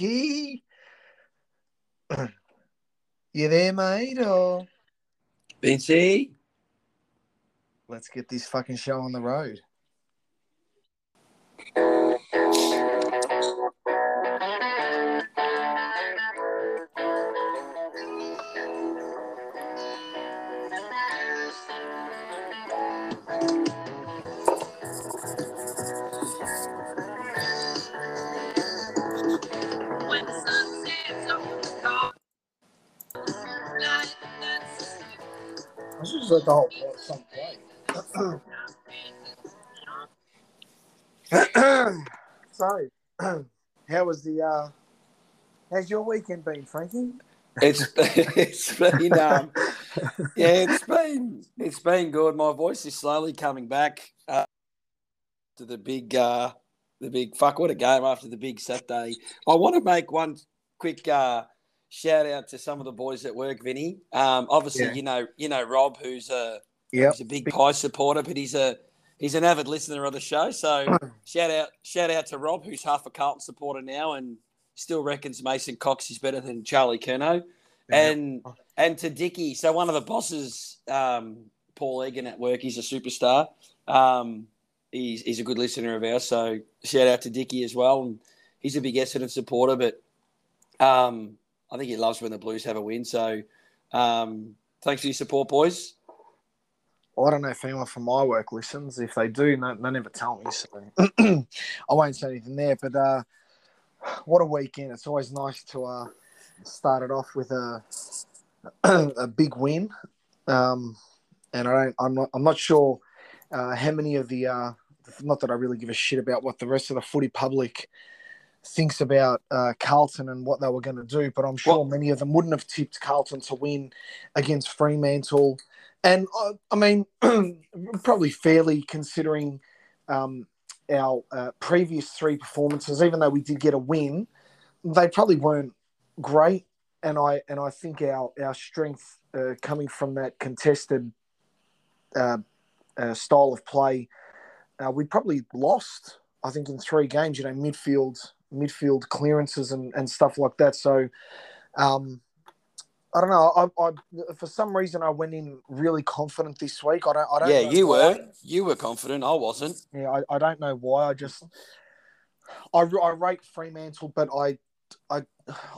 Dicky. You there, mate? Or Vincey? let's get this fucking show on the road. Let the whole song play. so, how was the? uh How's your weekend been, Frankie? It's it's been um, yeah, it's been it's been good. My voice is slowly coming back uh, to the big uh, the big fuck. What a game after the big Saturday. I want to make one quick uh, shout out to some of the boys at work, Vinny. Um, obviously, Yeah. you know you know Rob, who's a Yep. he's a big Pie supporter, but he's a he's an avid listener of the show. So shout out shout out to Rob, who's half a Carlton supporter now and still reckons Mason Cox is better than Charlie Curnow. And and to Dicky, so one of the bosses, um, Paul Egan at work, he's a superstar. Um, he's he's a good listener of ours, so shout out to Dicky as well. And he's a big Essendon supporter, but um, I think he loves when the Blues have a win. So um, thanks for your support, boys. I don't know if anyone from my work listens. If they do, no, they never tell me. So I won't say anything there. But uh, what a weekend! It's always nice to uh, start it off with a a big win. Um, and I don't, I'm not, I'm not sure uh, how many of the, uh, not that I really give a shit about what the rest of the footy public thinks about uh, Carlton and what they were going to do, but I'm sure Well- many of them wouldn't have tipped Carlton to win against Fremantle. And uh, I mean, probably fairly considering um, our uh, previous three performances, even though we did get a win, they probably weren't great. And I and I think our our strength uh, coming from that contested uh, uh, style of play, uh, we probably lost. I think in three games, you know, midfield midfield clearances and, and stuff like that. So, um, I don't know. I, I for some reason I went in really confident this week. I don't. I don't. Yeah, know you why. were you were confident. I wasn't. Yeah, I, I don't know why. I just I, I rate Fremantle, but I I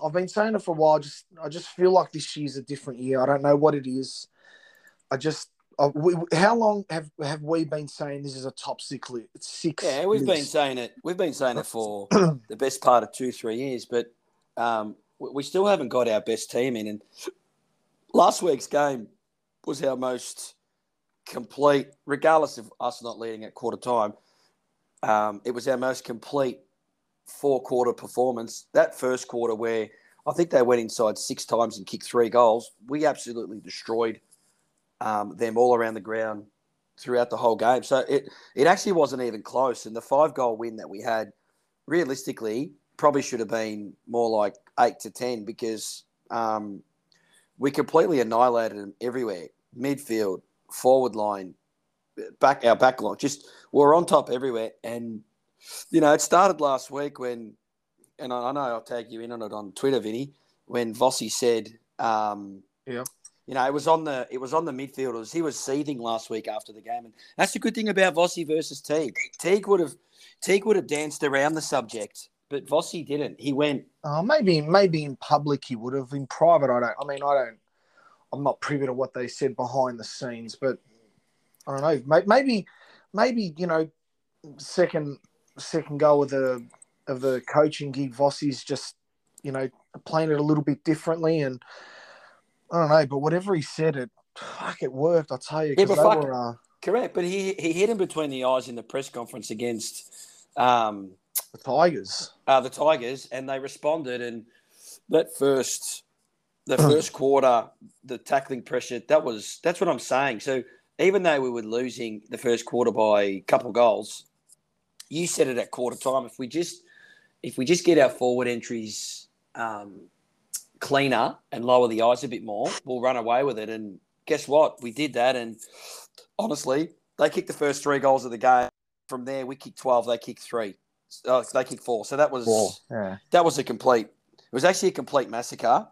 I've been saying it for a while. Just I just feel like this year's a different year. I don't know what it is. I just I, we, how long have have we been saying this is a top six? li- Six. Yeah, we've been saying it. We've been saying it for the best part of two, three years, but um, we we still haven't got our best team in. And last week's game was our most complete, regardless of us not leading at quarter time. Um, it was our most complete four quarter performance. That first quarter, where I think they went inside six times and kicked three goals, we absolutely destroyed um, them all around the ground throughout the whole game. So it it actually wasn't even close. And the five goal win that we had, realistically, probably should have been more like eight to ten because um, we completely annihilated them everywhere. Midfield, forward line, back our back line. Just we're on top everywhere. And you know, it started last week when, and I I know I'll tag you in on it on Twitter, Vinny, when Vossi said. Um, Yeah. You know, it was on the it was on the midfielders. He was seething last week after the game, and that's the good thing about Vossi versus Teague. Teague would have Teague would have danced around the subject, but Vossi didn't. He went. Oh, maybe maybe in public he would have. In private, I don't. I mean, I don't. I'm not privy to what they said behind the scenes, but I don't know. Maybe maybe you know, second second goal of the of the coaching gig, Vossi's just you know playing it a little bit differently, and I don't know. But whatever he said, it fuck it worked. I tell you, Yeah, but fuck- were, uh, Correct, but he he hit him between the eyes in the press conference against um, the Tigers. uh, the Tigers, and they responded. And that first, the first quarter, the tackling pressure, that was that's what I'm saying. So even though we were losing the first quarter by a couple goals, you said it at quarter time. If we just if we just get our forward entries um, cleaner and lower the eyes a bit more, we'll run away with it. And guess what? We did that. And honestly, they kicked the first three goals of the game. From there, we kicked 12, they kicked three. Oh, they kicked four. So that was Four. Yeah. that was a complete. It was actually a complete massacre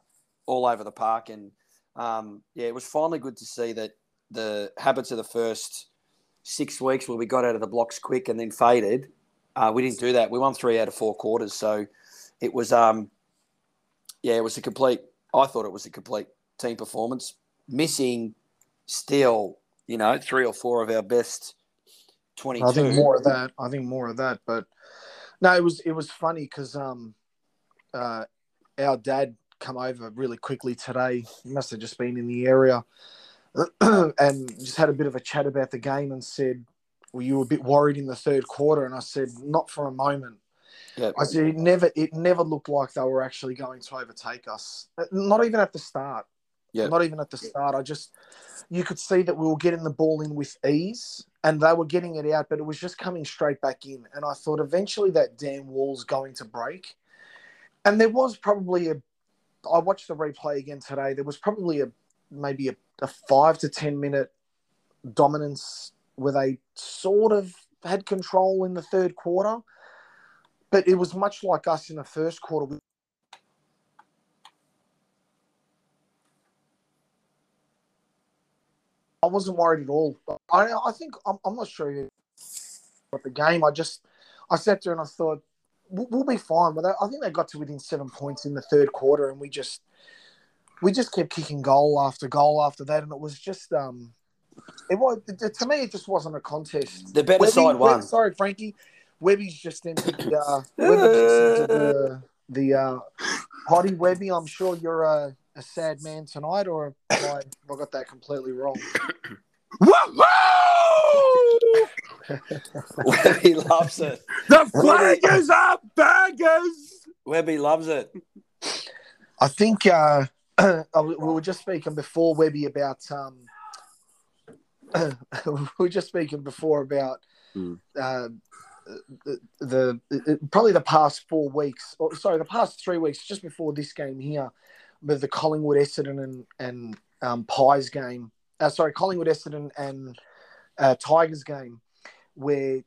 all over the park, and um, yeah, it was finally good to see that the habits of the first six weeks where we got out of the blocks quick and then faded. Uh, we didn't do that. We won three out of four quarters, so it was um, yeah, it was a complete. I thought it was a complete team performance, missing still, you know, three or four of our best twenty. I think more of that. I think more of that. But no, it was it was funny because um, uh, our dad come over really quickly today. He must have just been in the area, and just had a bit of a chat about the game and said, "Were you a bit worried in the third quarter?" And I said, "Not for a moment." Yeah. I "It never it never looked like they were actually going to overtake us. Uh, not even at the start. Yeah. Not even at the start. I just." You could see that we were getting the ball in with ease, and they were getting it out, but it was just coming straight back in. And I thought eventually that damn wall's going to break. And there was probably a, I watched the replay again today. There was probably a maybe a, a five to ten minute dominance where they sort of had control in the third quarter, but it was much like us in the first quarter. We I wasn't worried at all. I, I think I'm, I'm not sure what the game. I just I sat there and I thought we'll, we'll be fine. But I think they got to within seven points in the third quarter, and we just we just kept kicking goal after goal after that, and it was just um, it was to me it just wasn't a contest. The better Webby- side won. Sorry, Frankie. Webby's just entered the uh, Webby just entered the the uh, potty. Webby, I'm sure you're a, a sad man tonight, or have I, have I got that completely wrong? Webby loves it. The flag is up, baggers! Webby loves it. I think uh, we were just speaking before Webby about um, we were just speaking before about Hmm. uh, the, the, probably the past four weeks, or sorry, the past three weeks, just before this game here, with the Collingwood Essendon and and um, Pies game. Uh, sorry, Collingwood Essendon and uh, Tigers game, where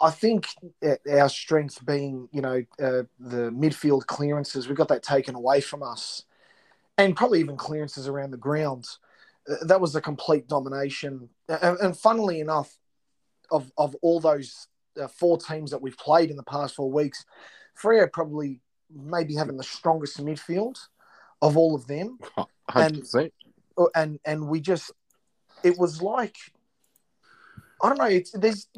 I think uh, our strength being, you know, uh, the midfield clearances, we got that taken away from us, and probably even clearances around the ground. Uh, that was a complete domination. And, and funnily enough, of of all those uh, four teams that we've played in the past four weeks, Freo probably maybe having the strongest midfield of all of them Hundred percent. Uh, and and we just it was like I don't know. It's there's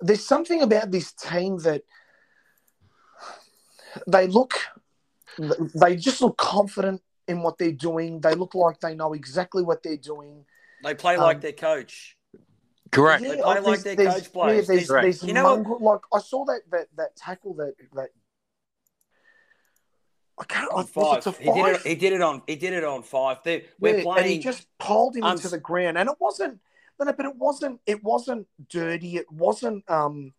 there's something about this team that they look they just look confident in what they're doing. They look like they know exactly what they're doing. They play like Um, their coach. Correct. They play like there's- their coach plays. Yeah, there's, there's You know what- mongrel- like I saw that that that tackle that that I can't. On Was it five. He did it. He did it on. He did it on five. They, we're Yeah, playing. and he just pulled him uns- into the ground, and it wasn't. No, no, but it wasn't. It wasn't dirty. It wasn't. Um,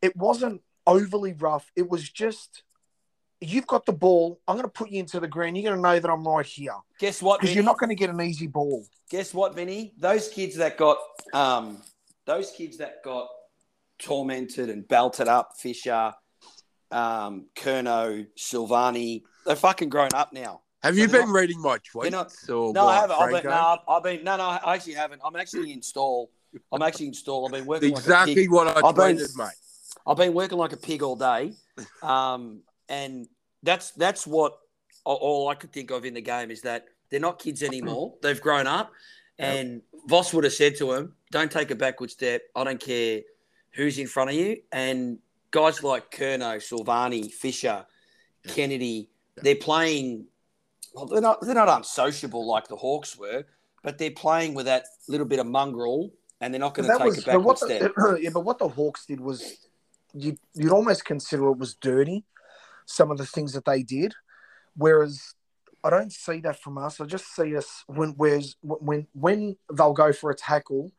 it wasn't overly rough. It was just. You've got the ball. I'm going to put you into the ground. You're going to know that I'm right here guess what? because you're not going to get an easy ball. Guess what, Vinny? Those kids that got, um, those kids that got tormented and belted up, Fisher, um, Curnow, Silvagni, they're fucking grown up now. Have you So they're been reading my tweets? not- or No, what, I haven't. I've been, no, I've been. No, no, I actually haven't. I'm actually install. I'm actually install. I've been working like a Exactly pig. what I I've been- mate. I've been working like a pig all day, um, and that's that's what all- I could think of in the game is that they're not kids anymore. They've grown up, and Voss would have said to him, "Don't take a backward step. I don't care who's in front of you." And guys like Curnow, Silvagni, Fisher, Kennedy, they're playing. Well, they're not they're not unsociable like the Hawks were, but they're playing with that little bit of mongrel, and they're not going to take a but backward what step. yeah, but what the Hawks did was you, you'd almost consider it was dirty. Some of the things that they did, whereas I don't see that from us. I just see us when whereas when when they'll go for a tackle,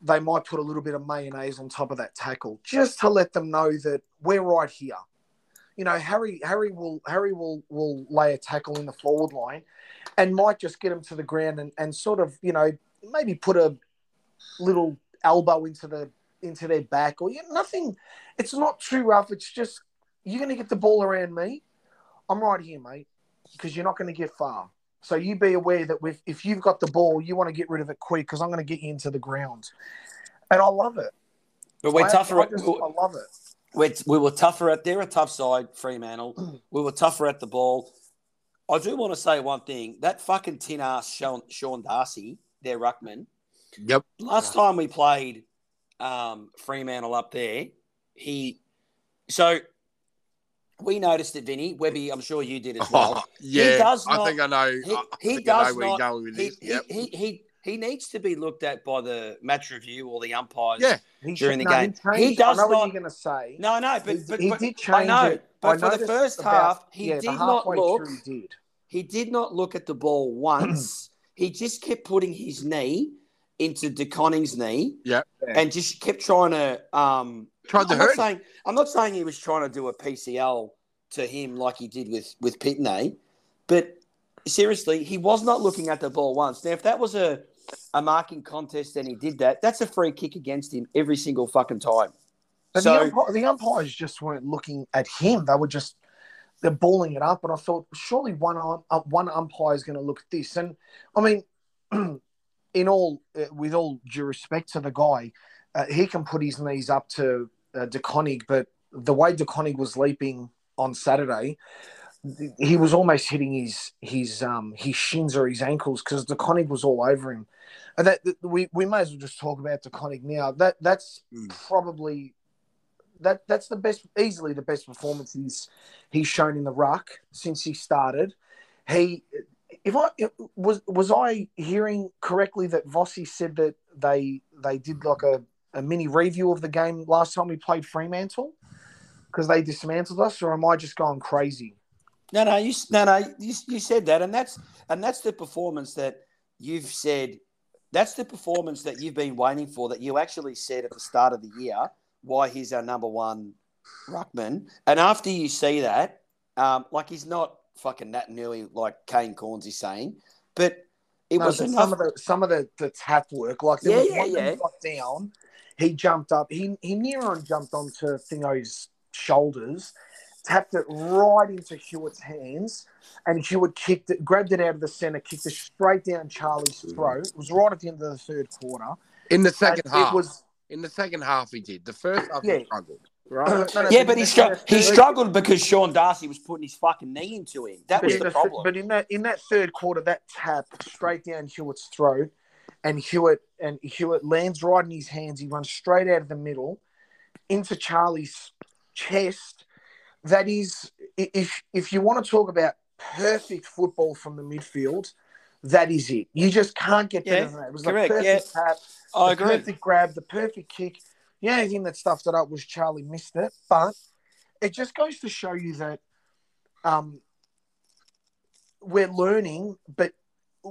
they might put a little bit of mayonnaise on top of that tackle just to let them know that we're right here. You know, Harry Harry will Harry will will lay a tackle in the forward line, and might just get him to the ground and, and sort of you know maybe put a little elbow into the into their back or yeah, nothing. It's not too rough. It's just you're going to get the ball around me. I'm right here, mate, because you're not going to get far. So you be aware that with, if you've got the ball, you want to get rid of it quick because I'm going to get you into the ground. And I love it. But we're I, tougher. I, at, just, I love it. we're, we were tougher at. They're a tough side, Fremantle. We were tougher at the ball. I do want to say one thing. That fucking tin ass Sean, Sean Darcy, their ruckman. Yep. Last time we played um, Fremantle up there, he so we noticed it, Vinny Webby. I'm sure you did as well. Oh, yeah. does I think I know. he- I he think I know does not- He, this. he, he, he, he needs to be looked at by the match review or the umpires. Yeah. He During the no, game. He, He does I know not- what you're going to say. No, no, but he, but, he but did I know. it. But I for the first about- half, he yeah, did not look. through he did. He did not look at the ball once. he just kept putting his knee into De Koning's knee Yep. and just kept trying to. Um, Tried to I'm not hurt. him. saying I'm not saying he was trying to do a PCL to him like he did with with Pittonet, but seriously, he was not looking at the ball once. Now, if that was a a marking contest and he did that, that's a free kick against him every single fucking time. But So- the, umpire, the umpires just weren't looking at him. They were just they're balling it up. And I thought surely one um, uh, one umpire is going to look at this. And I mean, in all uh, with all due respect to the guy, uh, he can put his knees up to uh, De Koning, but the way De DeConnick was leaping on Saturday. He was almost hitting his his um his shins or his ankles because De Koning was all over him. And that that- we, we may as well just talk about De Koning now. That that's Mm. probably that that's the best, easily the best performance he's he's shown in the ruck since he started. He, if I was was I hearing correctly that Vossi said that they they did like a, a mini review of the game last time we played Fremantle because they dismantled us, or am I just going crazy? No, no, you no, no, you, you said that, and that's and that's the performance that you've said. That's the performance that you've been waiting for. That you actually said at the start of the year why he's our number one ruckman, and after you see that, um, like he's not fucking that nearly like Kane Cornes is saying, but it No, was enough. some of the some of the, the tap work, like there Yeah, was yeah, one yeah. down, he jumped up, he he near on jumped onto Thingo's shoulders, tapped it right into Hewett's hands, and Hewett kicked it, grabbed it out of the centre, kicked it straight down Charlie's mm-hmm. throat. It was right at the end of the third quarter. In the second And half. it was In the second half, he did. The first half, Yeah. he struggled. Right? No, no, yeah, but he str- he struggled because Sean Darcy was putting his fucking knee into him. That But was the the, problem. but in that in that third quarter, that tap straight down Hewett's throat, and Hewett and Hewett lands right in his hands. He runs straight out of the middle into Charlie's chest. That is, if if you want to talk about perfect football from the midfield, that is it. You just can't get better Yeah, than that. It was correct, the perfect tap, I the agree. perfect grab, the perfect kick. The only thing that stuffed it up was Charlie missed it, but it just goes to show you that um, we're learning, but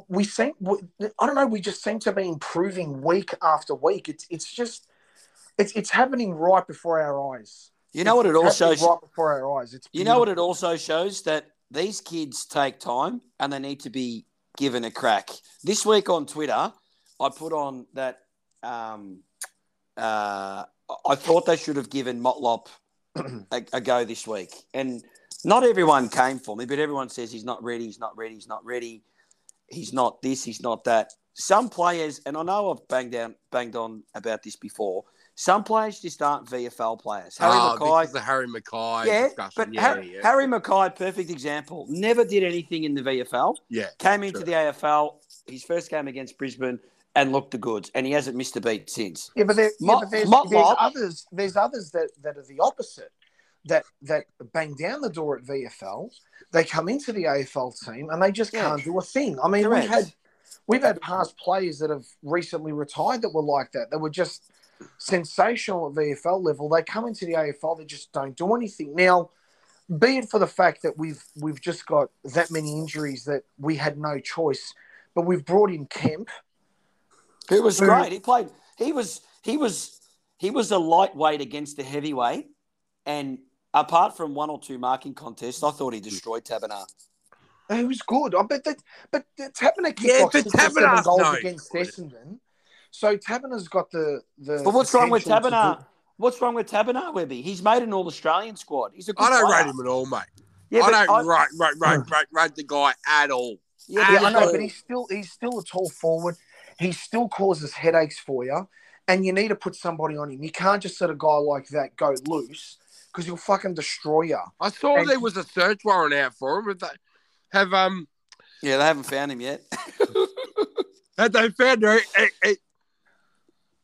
we seem I don't know. We just seem to be improving week after week. It's it's just it's it's happening right before our eyes. You know what it also Happening right before our eyes. It's You know what it also shows that these kids take time and they need to be given a crack. This week on Twitter, I put on that um, uh, I thought they should have given Motlop a, a go this week, and not everyone came for me, but everyone says he's not ready, he's not ready, he's not ready, he's not this, he's not that. Some players, and I know I've banged down, banged on about this before. Some players just aren't VFL players. Harry oh, McKay, this is the Harry McKay yeah, discussion. but yeah, Har- yeah. Harry McKay, perfect example. Never did anything in the VFL. yeah. Came into True. the AFL. His first game against Brisbane and looked the goods, and he hasn't missed a beat since. Yeah, but, there, yeah, but there's, Motlop- there's others. There's others that, that are the opposite. That that bang down the door at VFL. They come into the AFL team and they just Yeah. can't do a thing. I mean, Correct. we've had we've had past players that have recently retired that were like that. They were just sensational at VFL level. They come into the AFL, they just don't do anything. Now, be it for the fact that we've we've just got that many injuries that we had no choice, but we've brought in Kemp. Who was Who- great. He played. He was. He was. He was a lightweight against the heavyweight, and apart from one or two marking contests, I thought he hmm. destroyed Taberner. It was good. I bet that, but Taberner kicked Yeah, but six or seven goals no against good. Essendon. So Taberner's got the the. But what's wrong with potential to Taberner? do- What's wrong with Taberner, Webby? He's made an All Australian squad. He's a good I don't player. rate him at all, mate. Yeah, I don't rate, rate, rate, hmm. rate, rate the guy at all. Yeah, Yeah, I know, you- but he's still he's still a tall forward. He still causes headaches for you, and you need to put somebody on him. You can't just let a guy like that go loose because he'll fucking destroy you. I saw And- there was a search warrant out for him. But they have um yeah, they haven't found him yet. had they found her? He, he,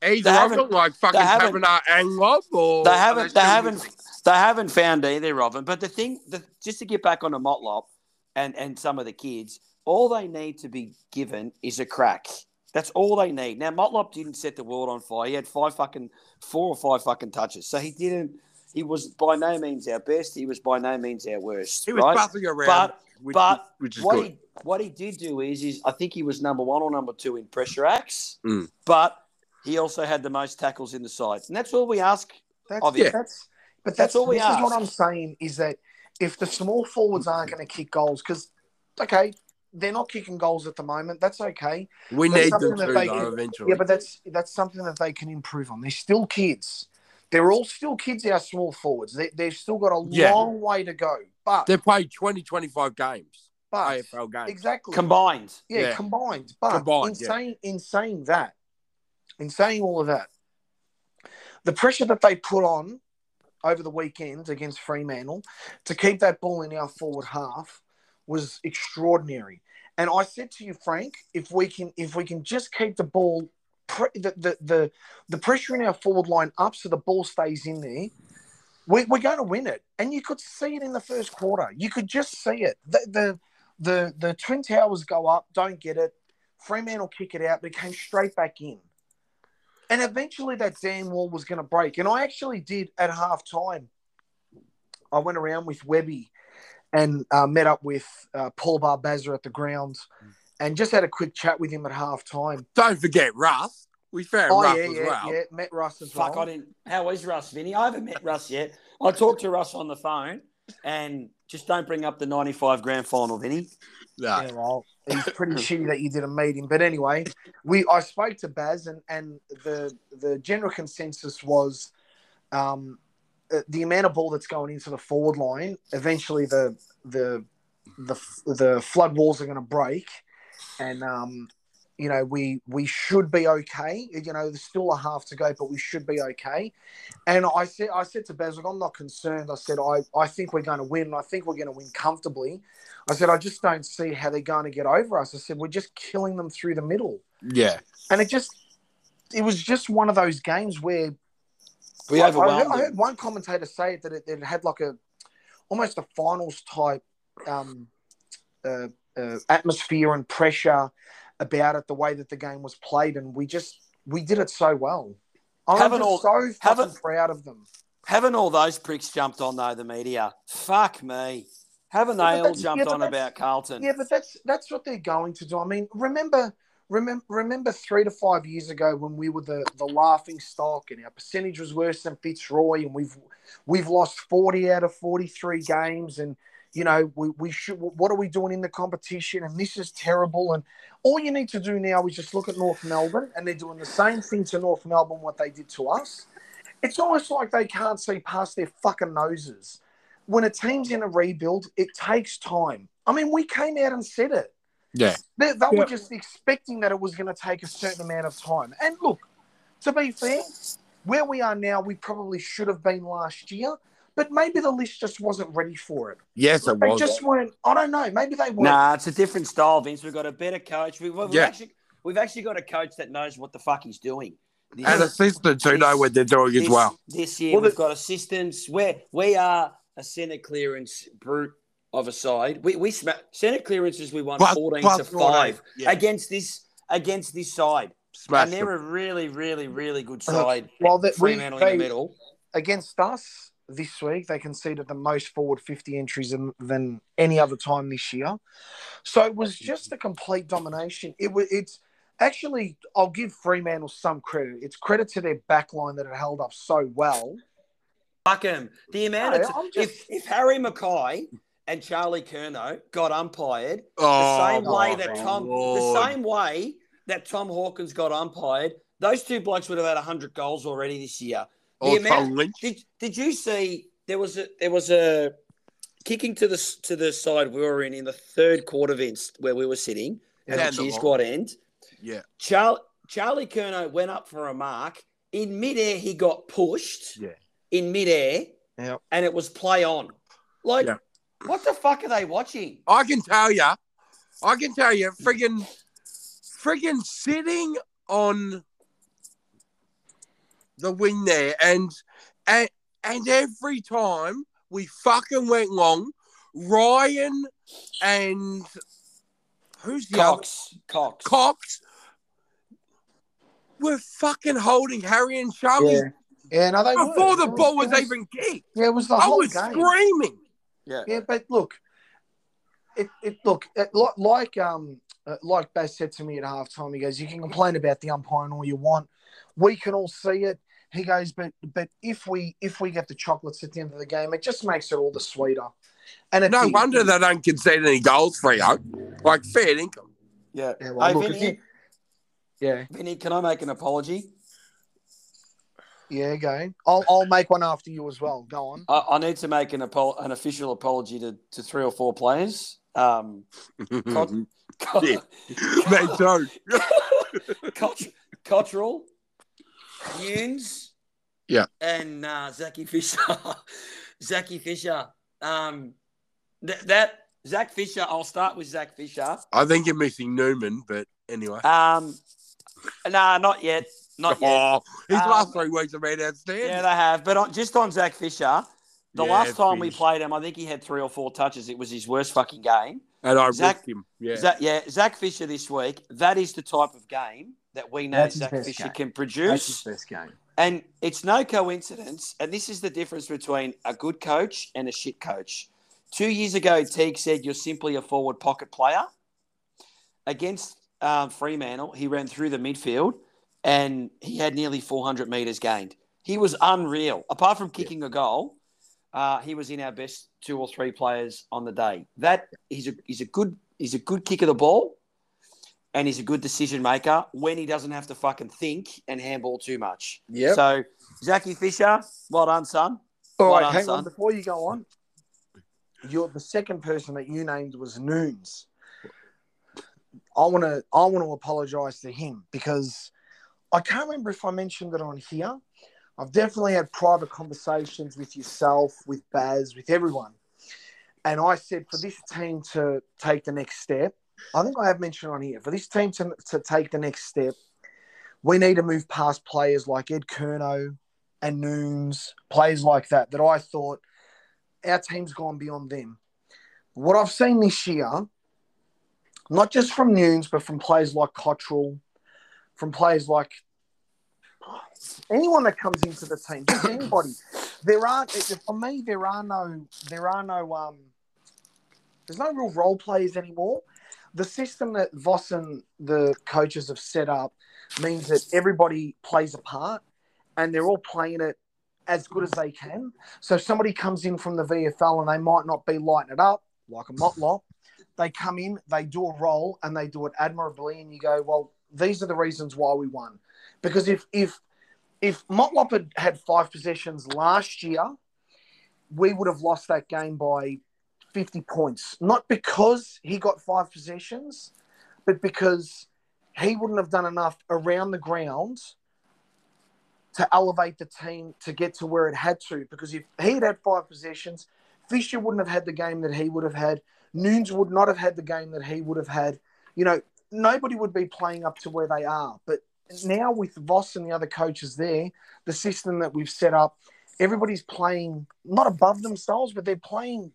he's They haven't- like fucking haven't- Taberner and Lob, or They haven't. They still- haven't. They haven't found either of them. But the thing, the, just to get back on the Motlop and and some of the kids, all they need to be given is a crack. That's all they need. Now Motlop didn't set the world on fire. He had five fucking four or five fucking touches. So he didn't. He was by no means our best. He was by no means our worst. He was right? buffing around, But which, but which is what good. he what he did do is is I think he was number one or number two in pressure acts, Mm. but he also had the most tackles in the side, and that's all we ask. That's Of it. that's but That's that's, all we this is what. I'm saying is that if the small forwards aren't going to kick goals, because okay, they're not kicking goals at the moment. That's okay. we That's need something them that to they though can- eventually. Yeah, but that's that's something that they can improve on. They're still kids. They're all still kids. Our small forwards. They, they've still got a Yeah. long way to go. But they've played 20, 25 games, but AFL games. exactly. Combined, Yeah, Yeah. combined. But Combined, in yeah. saying in saying that, in saying all of that, the pressure that they put on over the weekend against Fremantle to keep that ball in our forward half was extraordinary. And I said to you, Frank, if we can if we can just keep the ball pre- the, the the the pressure in our forward line up so the ball stays in there, we, we're going to win it. And you could see it in the first quarter. You could just see it. The the the, the Twin Towers go up, don't get it. Fremantle kick it out, but it came straight back in. And eventually that damn wall was going to break. And I actually did at half time. I went around with Webby and uh, met up with uh, Paul Barbazza at the ground and just had a quick chat with him at half time. Don't forget Russ. We found Oh, Russ yeah, as yeah, well. yeah. Met Russ as fuck, well. I didn't. How is Russ, Vinny? I haven't met Russ yet. I talked to Russ on the phone, and just don't bring up the '95 grand final, Vinny. No. Yeah, well, he's pretty shitty that you didn't meet him. But anyway, we I spoke to Baz, and and the the general consensus was, um, uh, the amount of ball that's going into the forward line. Eventually, the the the the flood walls are going to break, and um, you know we we should be okay. You know, there's still a half to go, but we should be okay. And I said I said to look, I'm not concerned. I said I I think we're going to win. and I think we're going to win comfortably. I said, I just don't see how they're going to get over us. I said, we're just killing them through the middle. Yeah. And it just, it was just one of those games where We I, I overwhelmed heard, I heard one commentator say it that it, it had like a, almost a finals type um, uh, uh, atmosphere and pressure about it, the way that the game was played. And we just, we did it so well. I'm all- so fucking proud of them. Haven't all those pricks jumped on though? The media. Fuck me. Haven't Yeah, they all jumped yeah, on about Carlton? Yeah, but that's that's what they're going to do. I mean, remember, remember, remember three to five years ago when we were the, the laughing stock and our percentage was worse than Fitzroy, and we've we've lost forty out of forty three games, and you know we, we should. What are we doing in the competition? And this is terrible. And all you need to do now is just look at North Melbourne, and they're doing the same thing to North Melbourne what they did to us. It's almost like they can't see past their fucking noses when a team's in a rebuild, it takes time. I mean, we came out and said it. Yeah. They, they Yeah. were just expecting that it was going to take a certain amount of time. And look, to be fair, where we are now, we probably should have been last year, but maybe the list just wasn't ready for it. Yes, it They was. just weren't. I don't know. Maybe they weren't. Nah, it's a different style, Vince. We've got a better coach. We've, we've Yeah. actually we've actually got a coach that knows what the fuck he's doing. This- and assistants who know what they're doing as well. This year Well, we've the- got assistants. We're, we are a centre clearance brute of a side. We we sma- centre clearances we won Plus- fourteen plus to five yeah. against this against this side, Smash and they're them. a really really really good Uh, side. Well, that we, Fremantle they, in the middle. against us this week, they conceded the most forward 50 entries than, than any other time this year. So it was just a complete domination. It was it's actually I'll give Fremantle some credit. It's credit to their back line that it held up so well. Fuck 'em. The amount No, of I'm t- just- if if Harry McKay and Charlie Curnow got umpired the Oh, same way that Tom Lord. the same way that Tom Hawkins got umpired, those two blokes would have had hundred goals already this year. Or oh, amount- Lynch. Did Did you see there was a there was a kicking to the to the side we were in in the third quarter, Vince, where we were sitting at Yeah, the cheer squad end. Yeah. Charlie Charlie Curnow went up for a mark in midair. He got pushed Yeah. in midair, Yep. and it was play on. Like, what the fuck are they watching? I can tell you, I can tell you, friggin', friggin' sitting on the win there, and and and every time we fucking went long, Ryan and who's the other Cox, Cox. Cox were fucking holding Harry and Charlie Yeah. Yeah, no, they before were. the It was- ball it was even kicked. Yeah, it was the I whole was game. screaming. Yeah. Yeah, but look, it, it look it, like um uh, like Baz said to me at halftime. He goes, "You can complain about the umpiring all you want. We can all see it." He goes, "But but if we if we get the chocolates at the end of the game, it just makes it all the sweeter." And No did. wonder they don't concede any goals for you. Like fair income. Yeah. Yeah, well, hey, look, Vinny, you- yeah, Vinny, can I make an apology? yeah, go. I'll I'll make one after you as well. Go on. I, I need to make an apo- an official apology to, to three or four players. Um, Cot- Yeah. Me too. Cot- Cottrell, Newnes, Yeah. and uh, Zachy Fisher. Zachy Fisher. Um, th- that Zac Fisher. I'll start with Zac Fisher. I think you're missing Newman, but anyway. Um, nah, not yet. Not yet. Oh, his Um, last three weeks have been outstanding. Yeah, they have. But on, just on Zac Fisher, the Yeah, last time we played him, I think he had three or four touches. It was his worst fucking game. and I Zach- him. Yeah. Zach, yeah, Zac Fisher this week. That is the type of game that we know That's Zac Fisher game. can That's produce. his best game. And it's no coincidence. And this is the difference between a good coach and a shit coach. Two years ago, Teague said you're simply a forward pocket player. Against um, Fremantle, he ran through the midfield and he had nearly 400 metres gained. He was unreal. Apart from kicking a goal, uh, he was in our best two or three players on the day. That he's a he's a good he's a good kick of the ball, and he's a good decision maker when he doesn't have to fucking think and handball too much. Yep. So, Zachy Fisher, well done, son. All well right, done, hang son. on. Before you go on, you're the second person that you named was Newnes. I want to I want to apologize to him because I can't remember if I mentioned it on here. I've definitely had private conversations with yourself, with Baz, with everyone, and I said for this team to take the next step. I think I have mentioned on here for this team to, to take the next step. We need to move past players like Ed Curnow, and Newnes, players like that, that I thought our team's gone beyond them. What I've seen this year, not just from Newnes, but from players like Cottrell, from players like anyone that comes into the team, just anybody. There aren't for me, there are no there are no um there's no real role players anymore. The system that Voss and the coaches have set up means that everybody plays a part and they're all playing it as good as they can. So somebody comes in from the VFL and they might not be lighting it up, like a Motlop, they come in, they do a role, and they do it admirably, and you go, well, these are the reasons why we won. Because if if if Motlop had had five possessions last year, we would have lost that game by 50 points. Not because he got five possessions, but because he wouldn't have done enough around the ground to elevate the team to get to where it had to. Because if he had had five possessions, Fisher wouldn't have had the game that he would have had. Newnes would not have had the game that he would have had. You know, nobody would be playing up to where they are. But now with Voss and the other coaches there, the system that we've set up, everybody's playing not above themselves, but they're playing.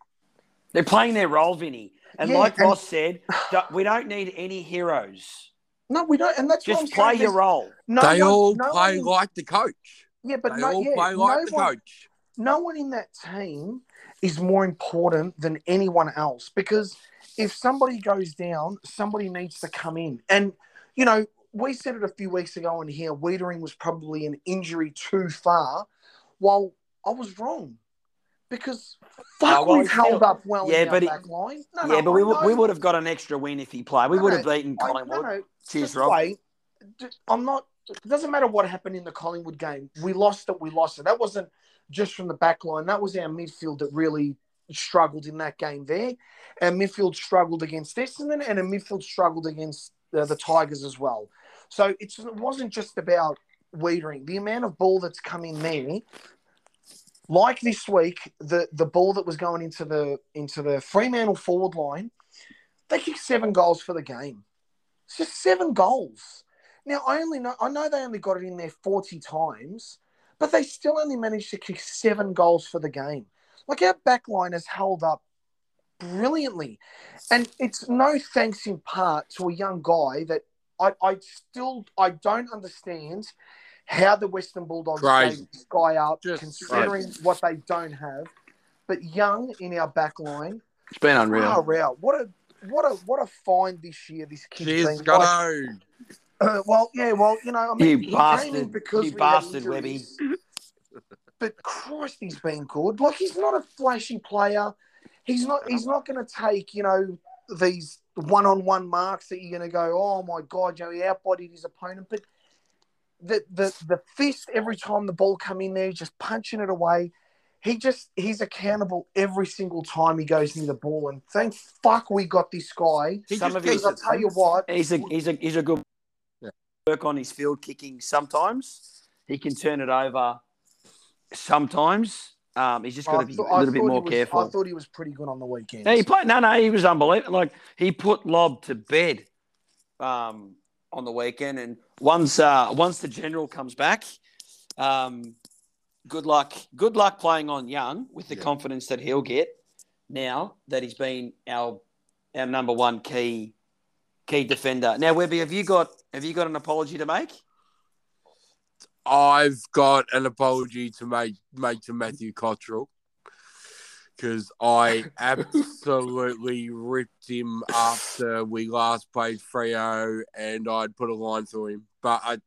They're playing their role, Vinny. And Yeah, like and- Ross said, don't- we don't need any heroes. No, we don't, and that's what I'm Just play saying. your role. No they one- all no play one- like the coach. yeah, but they no, all yeah, play like the no one- coach. no one in that team is more important than anyone else because if somebody goes down, somebody needs to come in. And, you know, we said it a few weeks ago in here, Weitering was probably an injury too far. Well, I was wrong because fuck, Oh, well, we've held up well Yeah, but back line. No, yeah, no, but we, I would- we know. would have got an extra win if he played. We No, would have beaten Collingwood. no, Cheers, Rob. D- I'm not it doesn't matter what happened in the Collingwood game. We lost it. We lost it. That wasn't just from the back line. That was our midfield that really struggled in that game there. Our midfield struggled against Essendon, and our midfield struggled against uh, the Tigers as well. So it's, it wasn't just about Weitering. The amount of ball that's come in there, like this week, the the ball that was going into the into the Fremantle forward line, they kicked seven goals for the game. It's just seven goals. Now I only know I know they only got it in there forty times, but they still only managed to kick seven goals for the game. Like our back line has held up brilliantly, and it's no thanks in part to a young guy that I, I still I don't understand how the Western Bulldogs Crazy. gave up, Just considering what they don't have. But young in our back line, It's been unreal. far out. What a what a what a find this year. This kid's Cheers, been. Like, go. uh, well, yeah, well, you know, I mean, You he came in bastard. because You we bastard, injuries. But Christ, he's been good. Like he's not a flashy player. He's not. He's not going to take you know these one-on-one marks that you're going to go, oh my god, you know, he outbodied his opponent. But the the the fist every time the ball come in there, just punching it away. He just he's accountable every single time he goes near the ball. And thank fuck we got this guy. He Some just of his- I'll tell you what, He's a he's a he's a good Yeah. work on his field kicking. Sometimes he can turn it over. Sometimes um, he's just got to be thought- a I little bit more was- careful. I thought he was pretty good on the weekend. Yeah, he played. No, no, he was unbelievable. Like he put Lob to bed um, on the weekend, and once uh, once the general comes back, um, good luck. Good luck playing on Young with the Yeah. confidence that he'll get now that he's been our our number one key key defender. Now, Webby, have you got have you got an apology to make? I've got an apology to make make to Matthew Cottrell because I absolutely ripped him after we last played Freo, and I'd put a line through him. But I,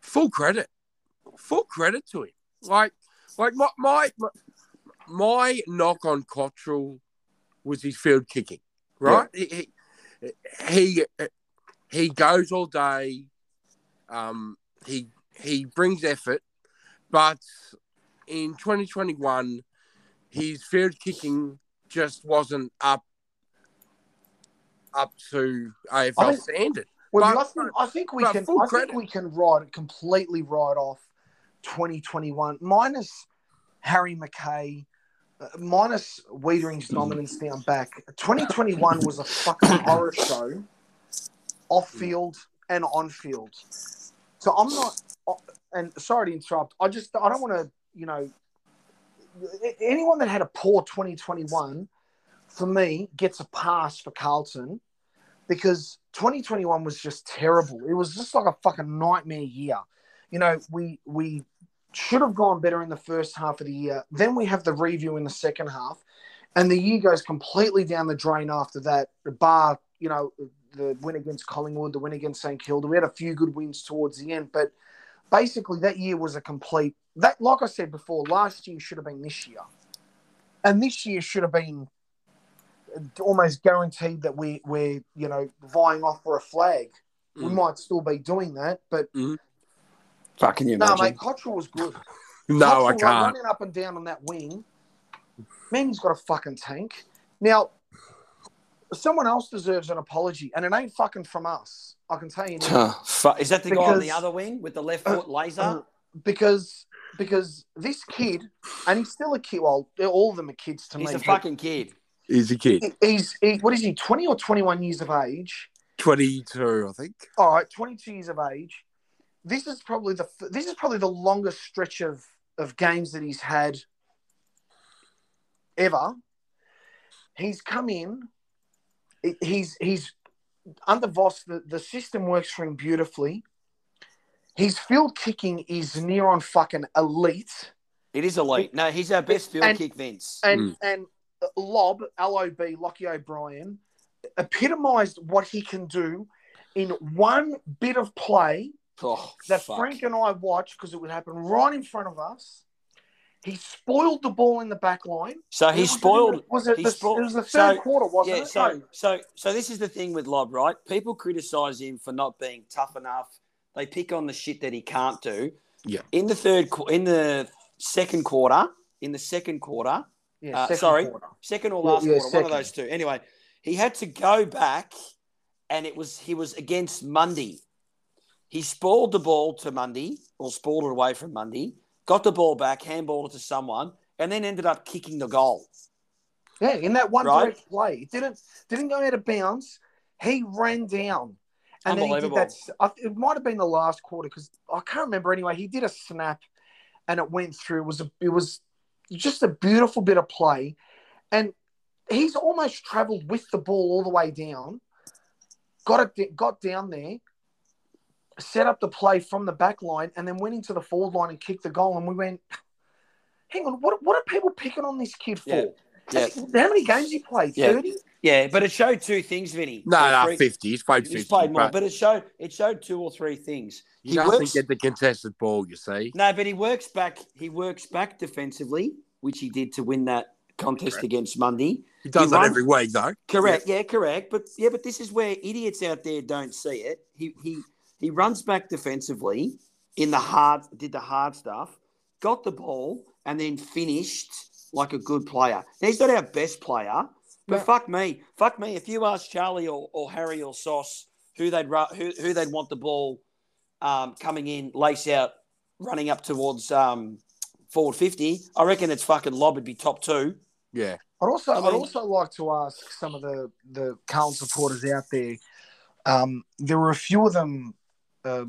full credit, full credit to him. Like, like my my my knock on Cottrell was his field kicking, right? He, he he he goes all day. Um, he he brings effort, but in 2021, his field kicking just wasn't up up to AFL I standard. Well, But- I think I think we can I credit. think we can write completely write off 2021 minus Harry McKay, uh, minus Weitering's dominance down back. 2021 was a fucking horror show, off field and on field. So I'm not. uh, And sorry to interrupt. I just I don't want to you know anyone that had a poor 2021 for me gets a pass for Carlton because 2021 was just terrible. It was just like a fucking nightmare year. You know, we we should have gone better in the first half of the year. Then we have the review in the second half, and the year goes completely down the drain after that. Bar, you know, the win against Collingwood, the win against St Kilda. We had a few good wins towards the end, but basically that year was a complete. That, like I said before, last year should have been this year, and this year should have been almost guaranteed that we we're you know vying off for a flag. We Mm. might still be doing that, but Fuck, can you no, imagine? mate, Cottrell was good. No, Cottrell, I can't. running up and down on that wing. Man, he's got a fucking tank. Now, someone else deserves an apology, and it ain't fucking from us. I can tell you now. Is that the guy on the other wing with the left uh, foot laser? Uh, because because this kid, and he's still a kid. Well, all of them are kids to He's me. He's a fucking kid. He's a kid. he- He's he, what is he? Twenty or twenty-one years of age. 22, I think. All right, twenty-two years of age. This is probably the this is probably the longest stretch of of games that he's had ever. He's come in. He's he's under Voss. The, the system works for him beautifully. His field kicking is near on fucking elite. It is elite. No, he's our best field And- kick, Vince. And Mm. and Lob L O B Lockie O'Brien epitomised what he can do in one bit of play Oh, that fuck. Frank and I watched because it would happen right in front of us. He spoiled the ball in the back line. So he Was it- spoiled. Was it? he The, spoiled- it was the third so- quarter, wasn't Yeah, it? so No. so so this is the thing with Lob, right? People criticise him for not being tough enough. they pick on the shit that he can't do. Yeah. In the third, in the second quarter, in the second quarter, Yeah, Uh, second sorry. quarter. second or last yeah, quarter, one of those two. Anyway, he had to go back, and it was he was against Mundy. He spoiled the ball to Mundy, or spoiled it away from Mundy. Got the ball back, handballed it to someone, and then ended up kicking the goal. Yeah, in that one Right. direct play, it didn't didn't go out of bounds. He ran down, and then he did that. It might have been the last quarter because I can't remember. Anyway, he did a snap, and it went through. It was a, it was just a beautiful bit of play, and he's almost travelled with the ball all the way down. Got it, got down there, set up the play from the back line, and then went into the forward line and kicked the goal. And we went, hang on, what what are people picking on this kid for? Yeah. Yeah. How many games he played? Yeah. Thirty. Yeah, but it showed two things, Vinny. No, Or no, three- 50. He's played 50. He's played more, but but it showed it showed two or three things. he, he doesn't works- get the contested ball, you see. No, but he works back. He works back defensively, which he did to win that contest Correct. against Mundy. He does He that runs- every week, though. Correct. Yeah. correct. But yeah, but this is where idiots out there don't see it. He he he runs back defensively in the hard did the hard stuff, got the ball, and then finished like a good player. Now he's not our best player, but No. fuck me, fuck me. If you ask Charlie or, or Harry or Sauce who they'd who who they'd want the ball um, coming in, lace out, running up towards um, forward fifty, I reckon it's fucking Lob would be top two. Yeah. I'd also I I mean- would also like to ask some of the the Carlton supporters out there. Um, there were a few of them uh,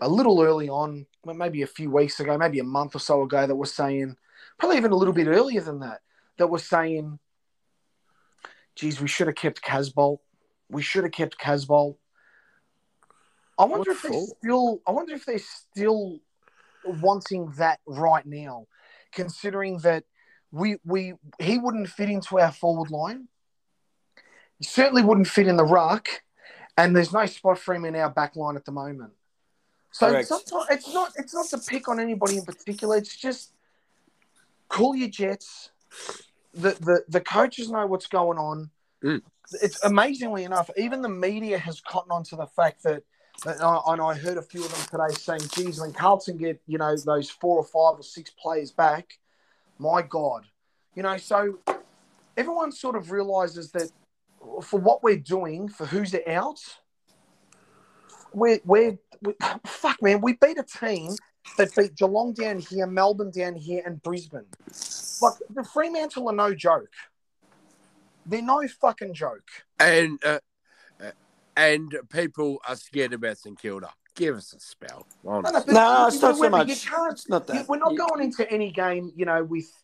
a little early on, maybe a few weeks ago, maybe a month or so ago, that was saying, probably even a little bit earlier than that, that was saying, "Geez, we should have kept Casboult. We should have kept Casboult." I wonder What if they're still. I wonder if they're still wanting that right now, considering that we we he wouldn't fit into our forward line. He certainly wouldn't fit in the ruck, and there's no spot for him in our back line at the moment. So Correct. sometimes it's not it's not to pick on anybody in particular. It's just cool your jets. The the the coaches know what's going on. Mm. It's amazingly enough, even the media has cotton on to the fact that. And I, and I heard a few of them today saying, "Geez, when Carlton get you know those four or five or six players back, my God, you know." So everyone sort of realizes that for what we're doing, for who's out, we're we're we, fuck man. We beat a team that beat Geelong down here, Melbourne down here, and Brisbane. Like the Fremantle are no joke. They're no fucking joke. And uh, uh, and people are scared about St Kilda. Give us a spell. honestly. but No, it's not so much. You can't It's not that. we're not going into any game, you know, with, with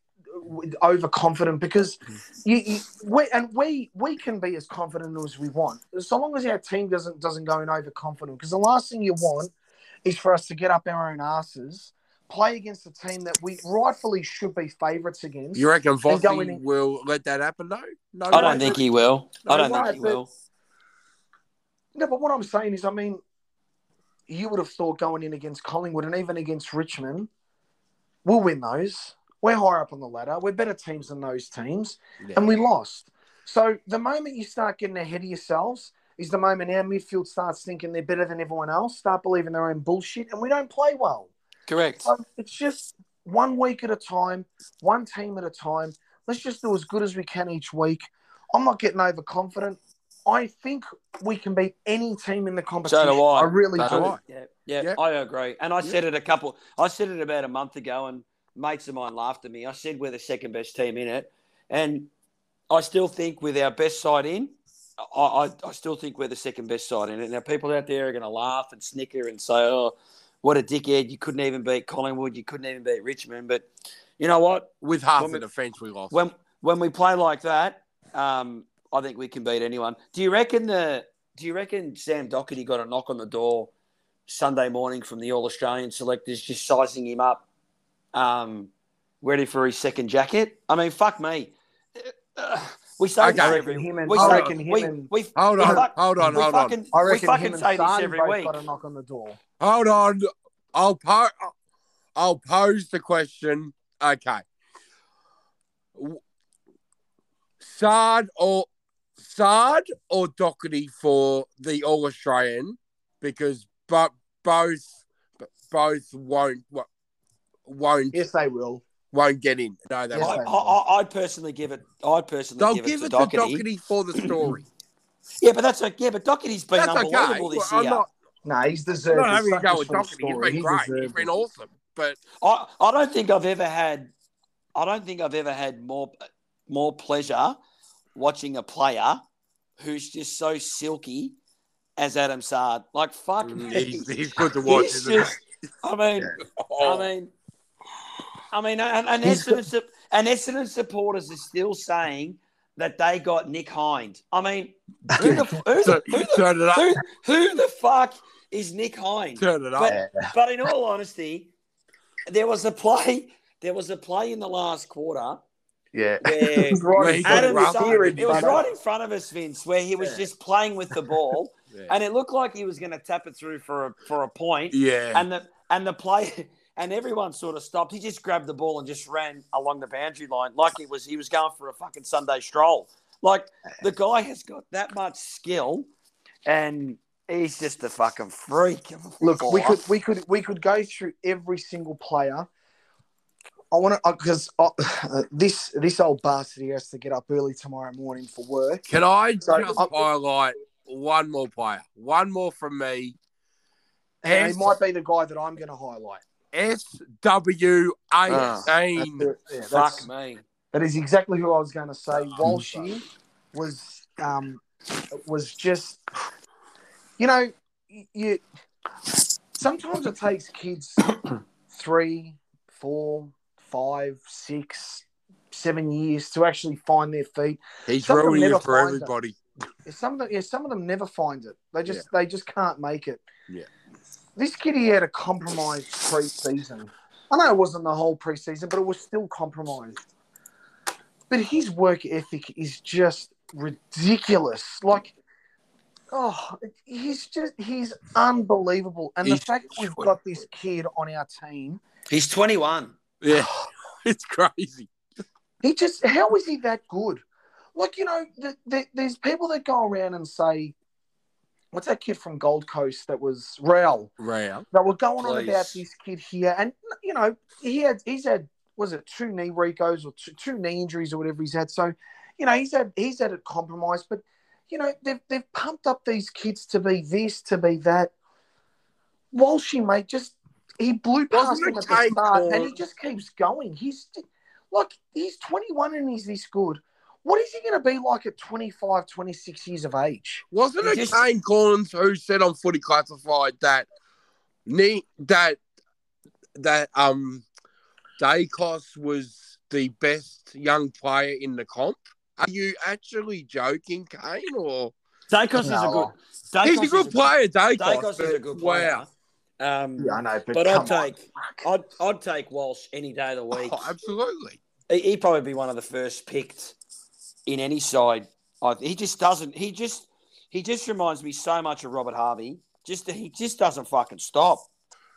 overconfident because you, you we, and we we can be as confident as we want, so long as our team doesn't doesn't go in overconfident. Because the last thing you want is for us to get up our own asses, play against a team that we rightfully should be favourites against. You reckon going Vossi in- will let that happen? No, no. I don't way. think he will. I don't No, think he but- will. No, but what I'm saying is, I mean, you would have thought going in against Collingwood and even against Richmond, we'll win those. We're higher up on the ladder. We're better teams than those teams, Yeah. and we lost. So the moment you start getting ahead of yourselves is the moment our midfield starts thinking they're better than everyone else, start believing their own bullshit, and we don't play well. Correct. So it's just one week at a time, one team at a time. Let's just do as good as we can each week. I'm not getting overconfident. I think we can beat any team in the competition. So do I. I really So do. do I. Yeah, yeah, Yeah. I agree. And I said it a couple. I said it about a month ago, and mates of mine laughed at me. I said we're the second best team in it, and I still think with our best side in, I, I, I still think we're the second best side in it. Now people out there are going to laugh and snicker and say, "Oh, what a dickhead! You couldn't even beat Collingwood. You couldn't even beat Richmond." But you know what? With half When the defence we lost. when when we play like that, um, I think we can beat anyone. Do you reckon the? Do you reckon Sam Docherty got a knock on the door Sunday morning from the All Australian selectors, just sizing him up, um, ready for his second jacket? I mean, fuck me. Uh, we say Okay. this every. him and we I say, reckon him we, we, hold on, fuck- hold on, we hold on, fucking, I we fucking say this every week. got a knock on the door. hold on. I'll po- I'll pose the question. Okay. W- Saad or Saad or Docherty for the All Australian because but both both won't wo- won't Yes, they will. won't get in. No, they Yes, won't. I, I, I'd personally give it. I'd personally They'll give, give it it to to Docherty. Docherty for the story. Yeah, but that's okay. Yeah, but Docherty's been That's okay. unbelievable this I'm year. not, No, he's I'm deserved. not it. having to go with sweet Docherty. He's story. been He great. He's deserved been it. awesome. But I, I don't think I've ever had. I don't think I've ever had more more pleasure watching a player who's just so silky as Adam Saad. Like fuck me. Mm, he's, he's good to watch. He's isn't just. I mean, he? Oh, I mean, I mean, and, and Essendon, sup- and Essendon supporters are still saying that they got Nick Hind. I mean, who the, who, so, the, who, the, turn it up. who, who the fuck is Nick Hind? Turn it up. But, but in all honesty, there was a play. There was a play in the last quarter Yeah. where Where he Adam rough. Saad, Here in it was right in front of us, Vince, where he was Yeah. just playing with the ball, Yeah. and it looked like he was going to tap it through for a for a point yeah. and the and the play and everyone sort of stopped. He just grabbed the ball and just ran along the boundary line like it was he was going for a fucking Sunday stroll. Like the guy has got that much skill, and he's just a fucking freak. of a Look, we could we could we could go through every single player. I want to because uh, this this old bastard he has to get up early tomorrow morning for work. Can I So, just I'm- highlight one more player? One more from me. And he might be the guy that I'm going to highlight. S W Ah. That's. Yeah, fuck me. That is exactly who I was going to say. Walshy was um, was just, you know, you. Sometimes it takes kids three, four, five, six, seven years to actually find their feet. He's Some ruining it for find it. everybody. Some of them, yeah, some of them never find it. They just they just can't make it. Yeah. This kid he had a compromised pre-season. I know it wasn't the whole pre-season, but it was still compromised. But his work ethic is just ridiculous. Like, oh, he's just he's unbelievable. And He's the fact that we've got this kid on our team, He's twenty one. Yeah, it's crazy. he just how is he that good? Like you know, the, the, there's people that go around and say, "What's that kid from Gold Coast that was Real?" Real. That were going on about this kid here, and you know, he had he's had was it two knee recos or two, two knee injuries or whatever he's had. So, you know, he's had he's had it compromised, but you know, they've they've pumped up these kids to be this, to be that. Walshy, mate, just he blew past Wasn't him at the start, and he just keeps going. He's like he's 21 and he's this good. What is he going to be like at 25, 26 years of age? Wasn't it just- Kane Cornes who said on Footy Classified that that that um Daicos was the best young player in the comp? Are you actually joking, Kane? Or Daicos is a good. Daicos he's a good player, Daicos. Daicos is a good player. Wow. Um, Yeah, I know, but, but come I'd on. take I'd I'd take Walsh any day of the week. Oh, absolutely. He'd probably be one of the first picked in any side. I- He just doesn't. He just he just reminds me so much of Robert Harvey. Just he just doesn't fucking stop.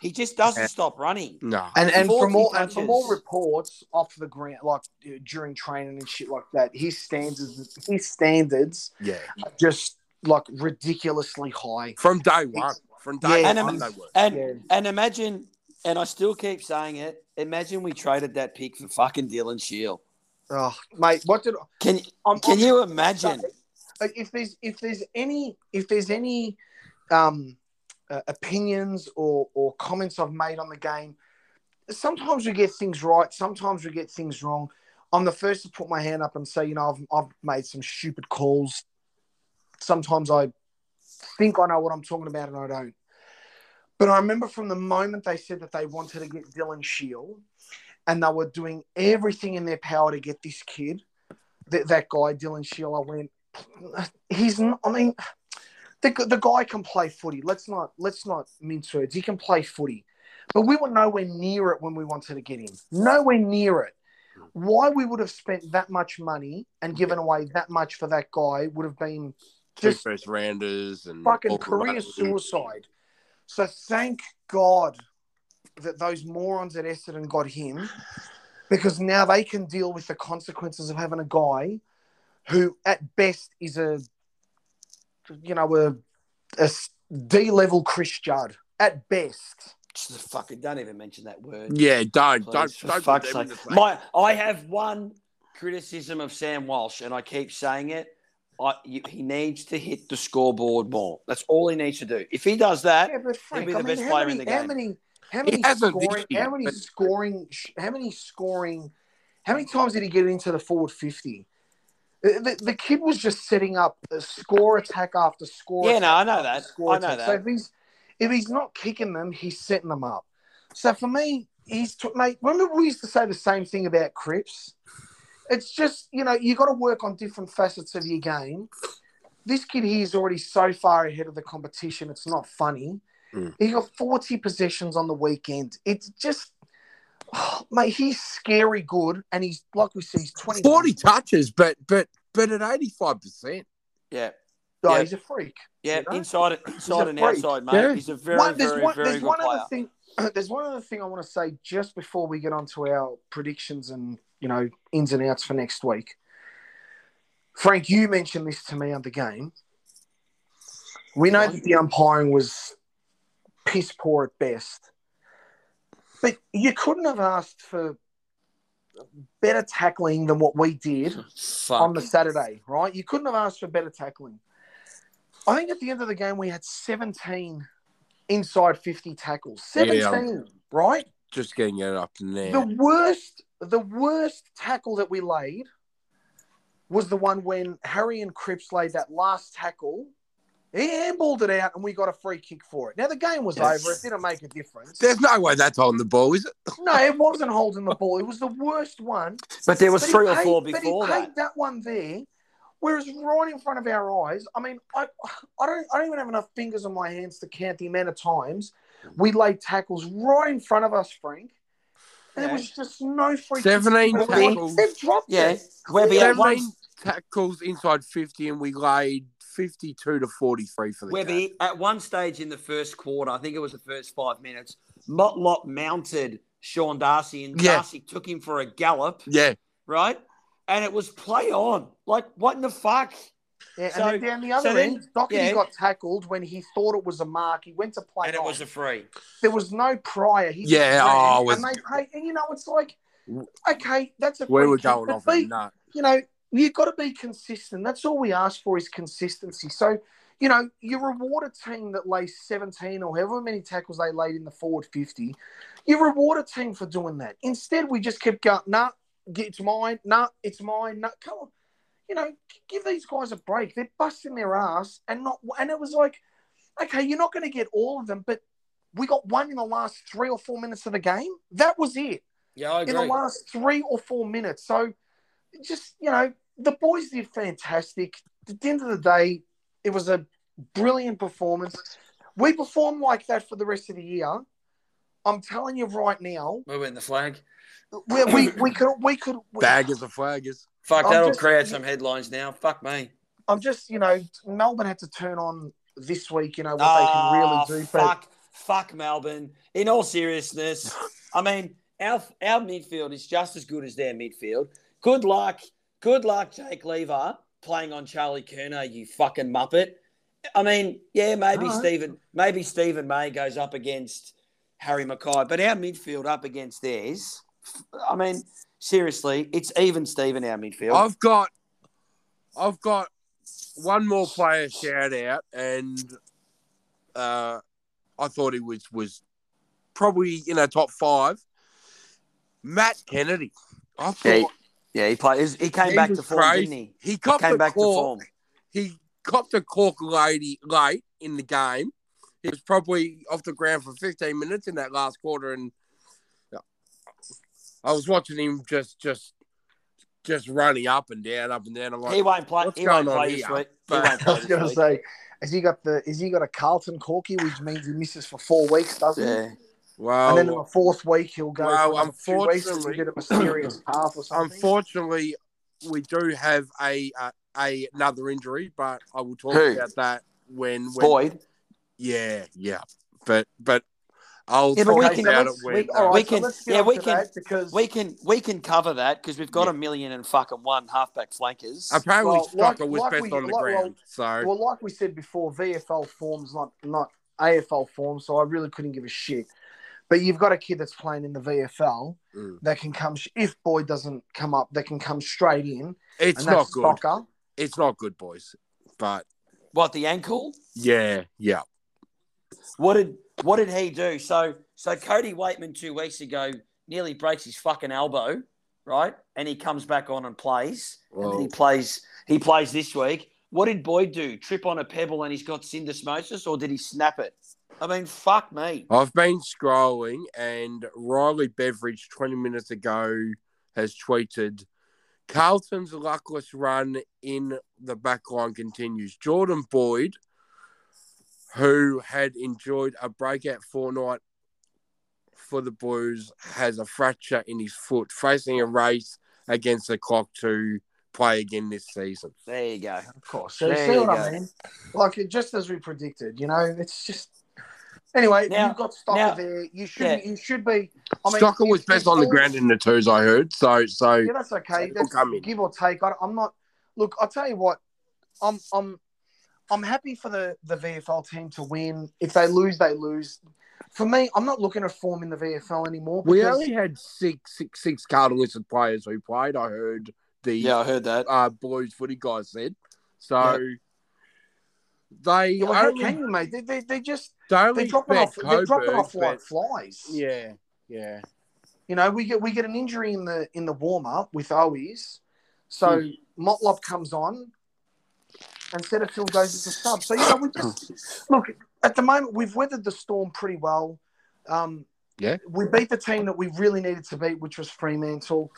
He just doesn't Yeah. stop running. No. And and 40 from all and from all reports off the ground, like uh, during training and shit like that, his standards his standards Yeah. are just like ridiculously high. From day one. From day Yeah, And one, im- they were. and Yeah. and imagine, and I still keep saying it. Imagine we traded that pick for fucking Dylan Shiel. Oh, mate, what did Can I'm, can I'm- you imagine? if there's if there's any if there's any um, uh, opinions or or comments I've made on the game, sometimes we get things right, sometimes we get things wrong. I'm the first to put my hand up and say, you know, I've I've made some stupid calls. Sometimes I think I know what I'm talking about and I don't. But I remember from the moment they said that they wanted to get Dylan Shiel and they were doing everything in their power to get this kid, that, that guy, Dylan I went, he's not, I mean, the, the guy can play footy. Let's not let's not mince words. He can play footy. But we were nowhere near it when we wanted to get him. Nowhere near it. Why we would have spent that much money and given away that much for that guy would have been Two just first rounders and fucking career suicide. So thank God that those morons at Essendon got him because now they can deal with the consequences of having a guy who at best is a you know a, a D level Chris Judd. at best. Just fucking don't even mention that word. Yeah, don't Please, don't for don't fuck's put sake. My, I have one criticism of Sam Walsh, and I keep saying it. I, you, he needs to hit the scoreboard more. That's all he needs to do. If he does that, Yeah, but Frank, be the I mean, best player many, in the How game. many, how many scoring? year, how many but- scoring? How many scoring? How many times did he get into the forward fifty? The, the, kid was just setting up a score attack after score. Yeah, no, I know that. score I know attack. So if he's if he's not kicking them, he's setting them up. So for me, he's t- mate. Remember we used to say the same thing about Cripps. It's just you know you got to work on different facets of your game. This kid here is already so far ahead of the competition. It's not funny. Mm. He got forty possessions on the weekend. It's just, oh, mate. He's scary good, and he's like we see, he's twenty. Forty touches, but but but at eighty five percent. yeah, Oh, Yeah. he's a freak. yeah, You know? inside, inside and freak. outside, mate. Yeah. He's a very, One- there's very, one, very there's good one player. other thing. There's one other thing I want to say just before we get on to our predictions and you know ins and outs for next week. Frank, you mentioned this to me on the game. We know that the umpiring was piss poor at best, but you couldn't have asked for better tackling than what we did Fuck. on the Saturday, right? You couldn't have asked for better tackling. I think at the end of the game we had 17 inside 50 tackles. 17, right? Just getting it up there. The worst the worst tackle that we laid was the one when Harry and Cripps laid that last tackle. He handballed it out and we got a free kick for it. Now the game was Yes. over. It didn't make a difference. There's no way that's holding the ball, is it? No, it wasn't holding the ball. It was the worst one. but there was But three or paid- four but before he paid that. that one there, whereas right in front of our eyes. I mean, I, I don't, I don't even have enough fingers on my hands to count the amount of times we laid tackles right in front of us, Frank. And Yeah. there was just no free. 17 tackles. They've dropped Yeah, it. Webby at Seventeen one, tackles inside fifty, and we laid fifty-two to forty-three for the game. Webby at one stage in the first quarter, I think it was the first five minutes. Motlop mounted Sean Darcy, and Yeah. Darcy took him for a gallop, Yeah, right? And it was play on. Like, what in the fuck? Yeah, So- and then down the other so then- end, Docherty yeah. got tackled when he thought it was a mark. He went to play And it was a free. there was no prior. He Yeah, oh, it was- and they pay, and you know, it's like, okay, that's a we were kick, going but off be- a nut. you know, you've got to be consistent. That's all we ask for is consistency. So, you know, you reward a team that lays 17 or however many tackles they laid in the forward 50. You reward a team for doing that. Instead, we just kept going, nah, it's mine, nah, it's mine, nah, come on. You know, give these guys a break. They're busting their ass and not, and it was like, okay, you're not going to get all of them, but we got one in the last three or four minutes of the game. That was it Yeah, I in the last three or four minutes. So just, you know, the boys did fantastic. At the end of the day, it was a brilliant performance. We perform like that for the rest of the year. I'm telling you right now, We win the flag. we, we, we could, we could, Baggers are flaggers. Fuck, I'm that'll just- create some headlines now. Fuck me. I'm just, you know, Melbourne had to turn on this week, you know, what Ah, they can really do. But fuck, fuck Melbourne. In all seriousness, I mean, our our midfield is just as good as their midfield. Good luck, good luck, Jake Lever playing on Charlie Curnow. You fucking muppet. I mean, yeah, maybe All right. Stephen, maybe Steven May goes up against Harry McKay, but our midfield up against theirs. I mean, seriously, it's even Stephen our midfield. I've got, I've got one more player shout out, and uh, I thought he was was probably in our top five. Matt Kennedy. I thought Yeah, yeah, he played. He came he back to form, crazy. didn't he? He copped Came a back to cork. form. He copped a cork lady late in the game. He was probably off the ground for 15 minutes in that last quarter, and I was watching him just just just running up and down, up and down. I'm like, He won't play. what's He won't going on play this here? week. He But- won't I was going to say, has he got the, has he got a Carlton corky, which means he misses for four weeks, doesn't he? Yeah. well, and then in the fourth week he'll go Well, for another two unfortunately- get a mysterious calf or something. unfortunately, we do have a, a a another injury, but I will talk Who? about that when, when Boyd. yeah, yeah. But but I'll Yeah, but talk we can- about it when we, all right, We can- let's yeah, we can- because We can we can cover that because we've got Yeah. a million and fucking one halfback flankers. apparently Well, like- was like best we- on the like- well- ground. so well, like we said before, VFL form's not not AFL form, so I really couldn't give a shit. But you've got a kid that's playing in the VFL Mm. that can come if Boyd doesn't come up, that can come straight in. It's and not good. Stocker. It's not good, boys. But What the ankle? yeah, yeah. What did what did he do? So so Cody Weightman two weeks ago nearly breaks his fucking elbow, right? And he comes back on and plays. and then he plays he plays this week. What did Boyd do? Trip on a pebble and he's got syndesmosis, or did he snap it? I mean, fuck me. I've been scrolling, and Riley Beveridge 20 minutes ago has tweeted Carlton's luckless run in the back line continues. Jordan Boyd, who had enjoyed a breakout fortnight for the Blues, has a fracture in his foot, facing a race against the clock to play again this season. There you go. Of course. So you There see you what I mean? Like it- just as we predicted, you know, it's just anyway. Now- you've got Stocker now- there. You should yeah. you should be. I mean, Stocker was best on the ground in the twos, I heard. So, so Yeah, that's okay. So That's come in. give or take. I, I'm not. Look, I'll tell you what. I'm I'm I'm happy for the the VFL team to win. If they lose, they lose. For me, I'm not looking at form in the VFL anymore. We only had six, six, six Carlton listed players who played. I heard the Yeah, I heard that. uh, Blues footy guys said. So they Yeah, well, only, can you, mate? They, they, they just they only they're dropping bet off. They're dropping off like flies. Yeah, yeah. You know, we get we get an injury in the in the warm up with Owies, so Hmm. Motlop comes on, and Setterfield goes as a sub. So you know, we just look at the moment we've weathered the storm pretty well. Um, Yeah. we beat the team that we really needed to beat, which was Fremantle.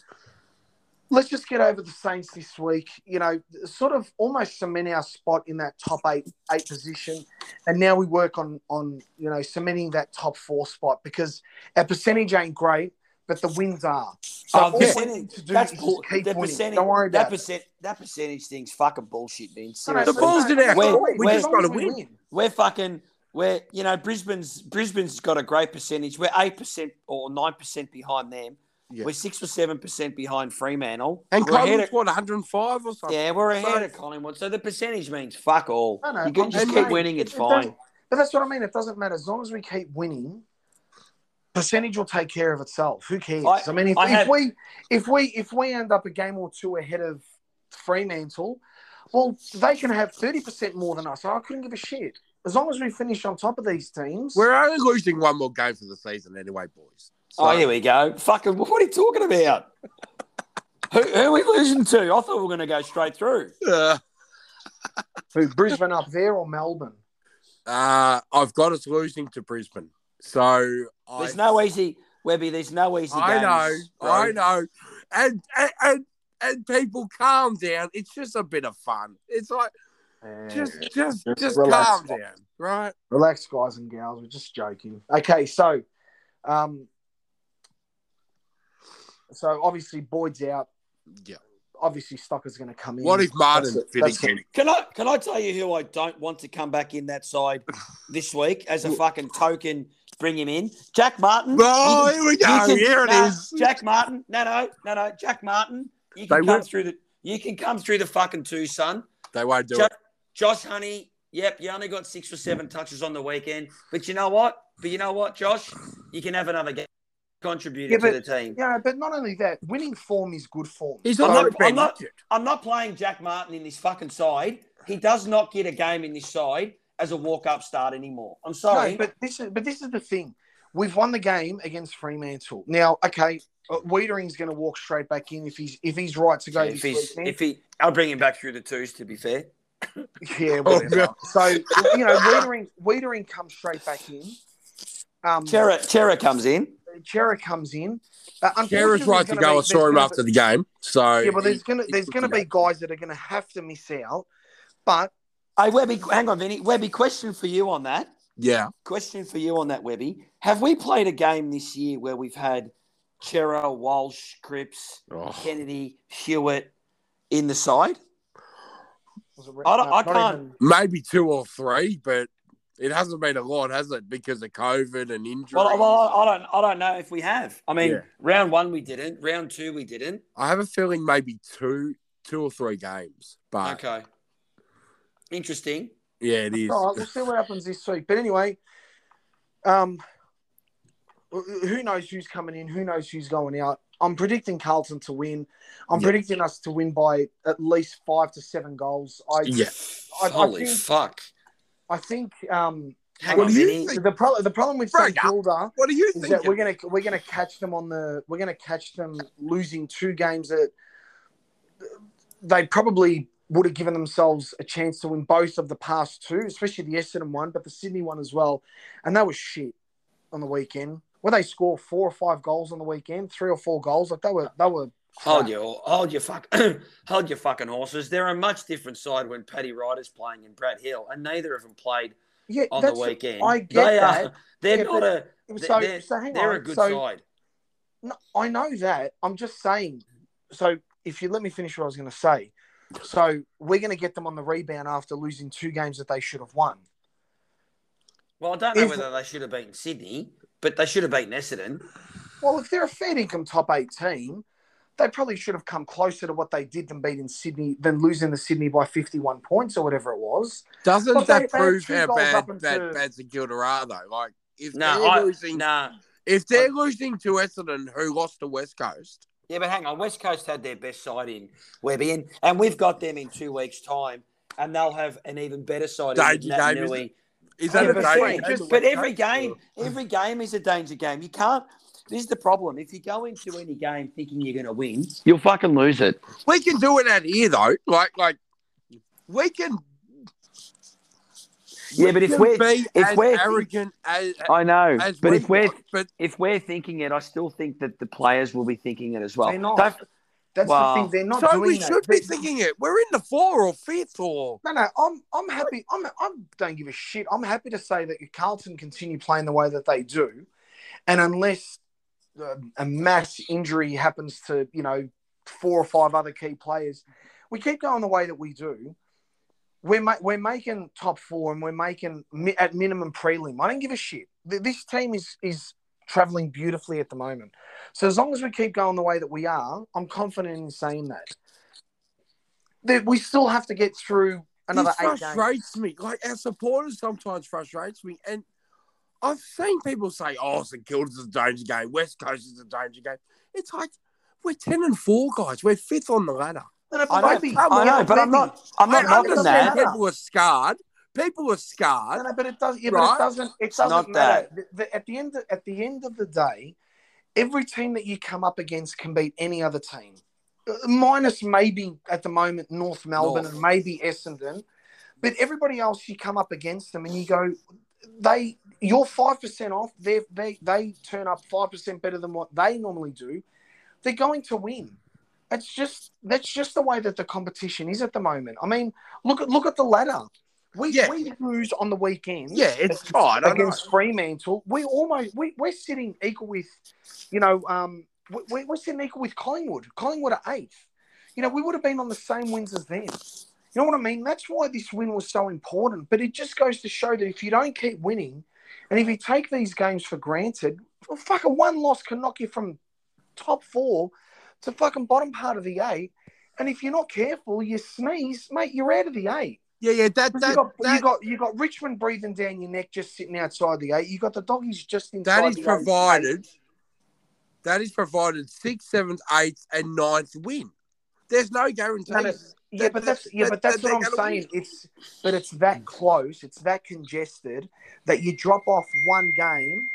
Let's just get over the Saints this week. You know, sort of almost cement our spot in that top eight eight position, and now we work on on you know cementing that top four spot because our percentage ain't great, but the wins are. So Oh, all we percentage- need to do that's is bull- keep winning. percentage. Don't worry that about it. percent. That percentage thing's fucking bullshit, man. Seriously. The ball's did our. We just got to as long as we win. We're fucking. We're you know Brisbane's Brisbane's got a great percentage. We're eight percent or nine percent behind them. Yeah. We're six or seven percent behind Fremantle. And we're ahead Collingwood's of, what 105 or something. yeah, we're ahead So- of Collingwood. So the percentage means fuck all. No, no, you can I'm just just keep saying, winning. It's it fine. doesn't- But that's what I mean. It doesn't matter as long as we keep winning. Percentage will take care of itself. Who cares? I, I- mean, if, I if have- we if we if we end up a game or two ahead of Fremantle, well, they can have thirty percent more than us. I couldn't give a shit as long as we finish on top of these teams. We're only losing one more game for the season anyway, boys. So, Oh, here we go. Fucking, what are you talking about? who, who are we losing to? I thought we were going to go straight through. uh, Who, Brisbane up there or Melbourne? uh, I've got us losing to Brisbane. So I, There's no easy, Webby. There's no easy. I know, bro. I know, and, and and and people calm down. It's just a bit of fun. It's like just just Just just relax. calm down, right? Relax, guys and gals. We're just joking. Okay, so, um, so obviously Boyd's out. Yeah. Obviously, Stocker's going to come in. What if Martin That's it. fit That's again? Can I can I tell you who I don't want to come back in that side this week as a fucking token? Bring him in, Jack Martin. Oh, here we you go. can- Here it nah, is. Jack Martin. No, no, no, no. Jack Martin. You They can come will- through the. You can come through the fucking two, son. They won't do Jo- it. Josh Honey, yep, you only got six or seven touches on the weekend. But you know what? But you know what, Josh? You can have another game contributing Yeah, to but- the team. Yeah, but not only that, winning form is good form. He's I'm not not- I'm not- I'm not playing Jack Martin in this fucking side. He does not get a game in this side as a walk-up start anymore. I'm sorry. No, but this is but this is the thing. We've won the game against Fremantle. Now, okay, uh, Weitering's going to walk straight back in if he's if he's right to go if he's, weekend. if he, I'll bring him back through the twos. To be fair, yeah, Oh, whatever. yeah. So you know, Weitering Weitering comes straight back in. Um, Chera, Chera comes in. Chera comes in. Uh, Kara's unfortunately, right to go. gonna I be- saw there's him after be- the game. So Yeah, but there's gonna he's there's gonna be guys that are gonna have to miss out. But Hey, Webby, hang on, Vinny. Webby, question for you on that. Yeah. Question for you on that, Webby. Have we played a game this year where we've had Chera, Walsh, Cripps, Oh. Kennedy, Hewett in the side? I don't- no, I can't- even- Maybe two or three, but it hasn't been a lot, has it? Because of COVID and injury. Well, well, I don't, I don't know if we have. I mean, Yeah. round one we didn't. Round two we didn't. I have a feeling maybe two, two or three games. But Okay. Interesting. Yeah, it is. All right, we'll see what happens this week. But anyway, um, who knows who's coming in? Who knows who's going out? I'm predicting Carlton to win. I'm Yeah. predicting us to win by at least five to seven goals. I, Yeah. I, I Holy think, fuck! I think um, Hang What on, do you think? the problem the problem with St. Kilda What do you think? that we're gonna we're gonna catch them on the we're gonna catch them losing two games that they probably would have given themselves a chance to win both of the past two, especially the Essendon one, but the Sydney one as well, and that was shit on the weekend. Where they score four or five goals on the weekend, three or four goals, like they were they were Hold your hold your fuck hold your fucking horses. They're a much different side when Paddy Ryder's playing in Brad Hill, and neither of them played yeah, on the weekend. I get they that. are they're Yeah, not a So, they're, so hang they're a good so, side. No, I know that. I'm just saying. So if you let me finish what I was going to say. So we're going to get them on the rebound after losing two games that they should have won. Well, I don't know If- whether they should have beaten Sydney, but they should have beaten Essendon. Well, if they're a fair income top eight team, they probably should have come closer to what they did than beating Sydney, than losing the Sydney by 51 points or whatever it was. Doesn't But they- that they prove two how bad into- bad bad St Kilda are though? Like if No, they're I, losing, nah. if they're losing to Essendon, who lost to West Coast, Yeah, but hang on. West Coast had their best side in Webby, and, and we've got them in two weeks' time, and they'll have an even better side Danger in Nat game, Nui. is Yeah, that a but danger see, game just- to But every game, every game is a danger game. You can't. This is the problem. If you go into any game thinking you're going to win, you'll fucking lose it. We can do it out here though. Like like we can. Yeah, we but if can we're- be if as we're- arrogant as, I know, as but we if we're but if we're thinking it, I still think that the players will be thinking it as well. They're not. Don't- That's Well, the thing. They're not so doing we that. should be They- thinking it. We're in the four or fifth or No, no, I'm I'm happy. I'm I don't give a shit. I'm happy to say that Carlton continue playing the way that they do, and unless a mass injury happens to you know four or five other key players, we keep going the way that we do. We're ma- we're making top four and we're making mi- at minimum prelim. I don't give a shit. This team is is traveling beautifully at the moment. So as long as we keep going the way that we are, I'm confident in saying that. That we still have to get through another this eight games. frustrates me. Like our supporters sometimes frustrates me, and I've seen people say, "Oh, St Kilda's a danger game. West Coast is a danger game." It's like we're ten and four, guys. We're fifth on the ladder. No, no, I but know, maybe- I know, on, but I'm not. I'm not I knocking that. people are scarred. People are No, scarred. no, but it does. Yeah, but Right? it doesn't. It not doesn't matter. The- the- at the end, of, at the end of the day, every team that you come up against can beat any other team, Uh, minus maybe at the moment North Melbourne North. and maybe Essendon. But everybody else, you come up against them and you go, they you're five percent off. They they they turn up five percent better than what they normally do. They're going to win. It's just that's just the way that the competition is at the moment. I mean, look at look at the ladder. We Yeah. we lose on the weekend. Yeah, it's tight. I know. against Fremantle. We almost we we're sitting equal with, you know, um, we- we're sitting equal with Collingwood. Collingwood are eighth. You know, we would have been on the same wins as them. You know what I mean? That's why this win was so important. But it just goes to show that if you don't keep winning, and if you take these games for granted, well, fucking one loss can knock you from top four to fucking bottom part of the eight. And if you're not careful, you sneeze, mate, you're out of the eight. Yeah, yeah. That You that you got you got Richmond breathing down your neck, just sitting outside the eight. You got the doggies just inside. that is the eight. provided. That is provided sixth, seventh, eighth, and ninth win. There's no guarantee. No, Yeah, that- but that's that- yeah, but that's that what I'm they're gonna saying. It's but it's that close, it's that congested that you drop off one game,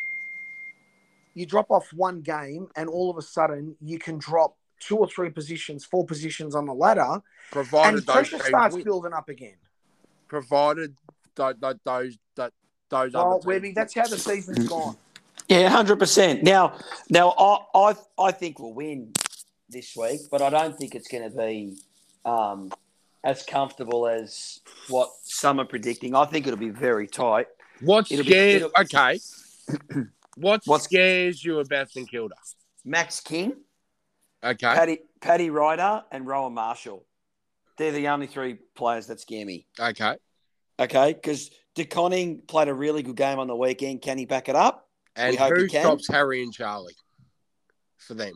you drop off one game, and all of a sudden you can drop two or three positions, four positions on the ladder, provided and those pressure teams starts win. building up again. Provided those those those that those Well, other Webby, teams that's how the season's mm. gone. Yeah, hundred percent. Now, now I, I, I think we'll win this week, but I don't think it's going to be um, as comfortable as what some are predicting. I think it'll be very tight. What It'll scares? it'll- okay. What What's- scares you about St Kilda? Max King, Okay. Paddy, Paddy Ryder, and Rowan Marshall. They're the only three players that scare me. Okay. Okay, because De Koning played a really good game on the weekend. Can he back it up? And We hope who stops Harry and Charlie for them?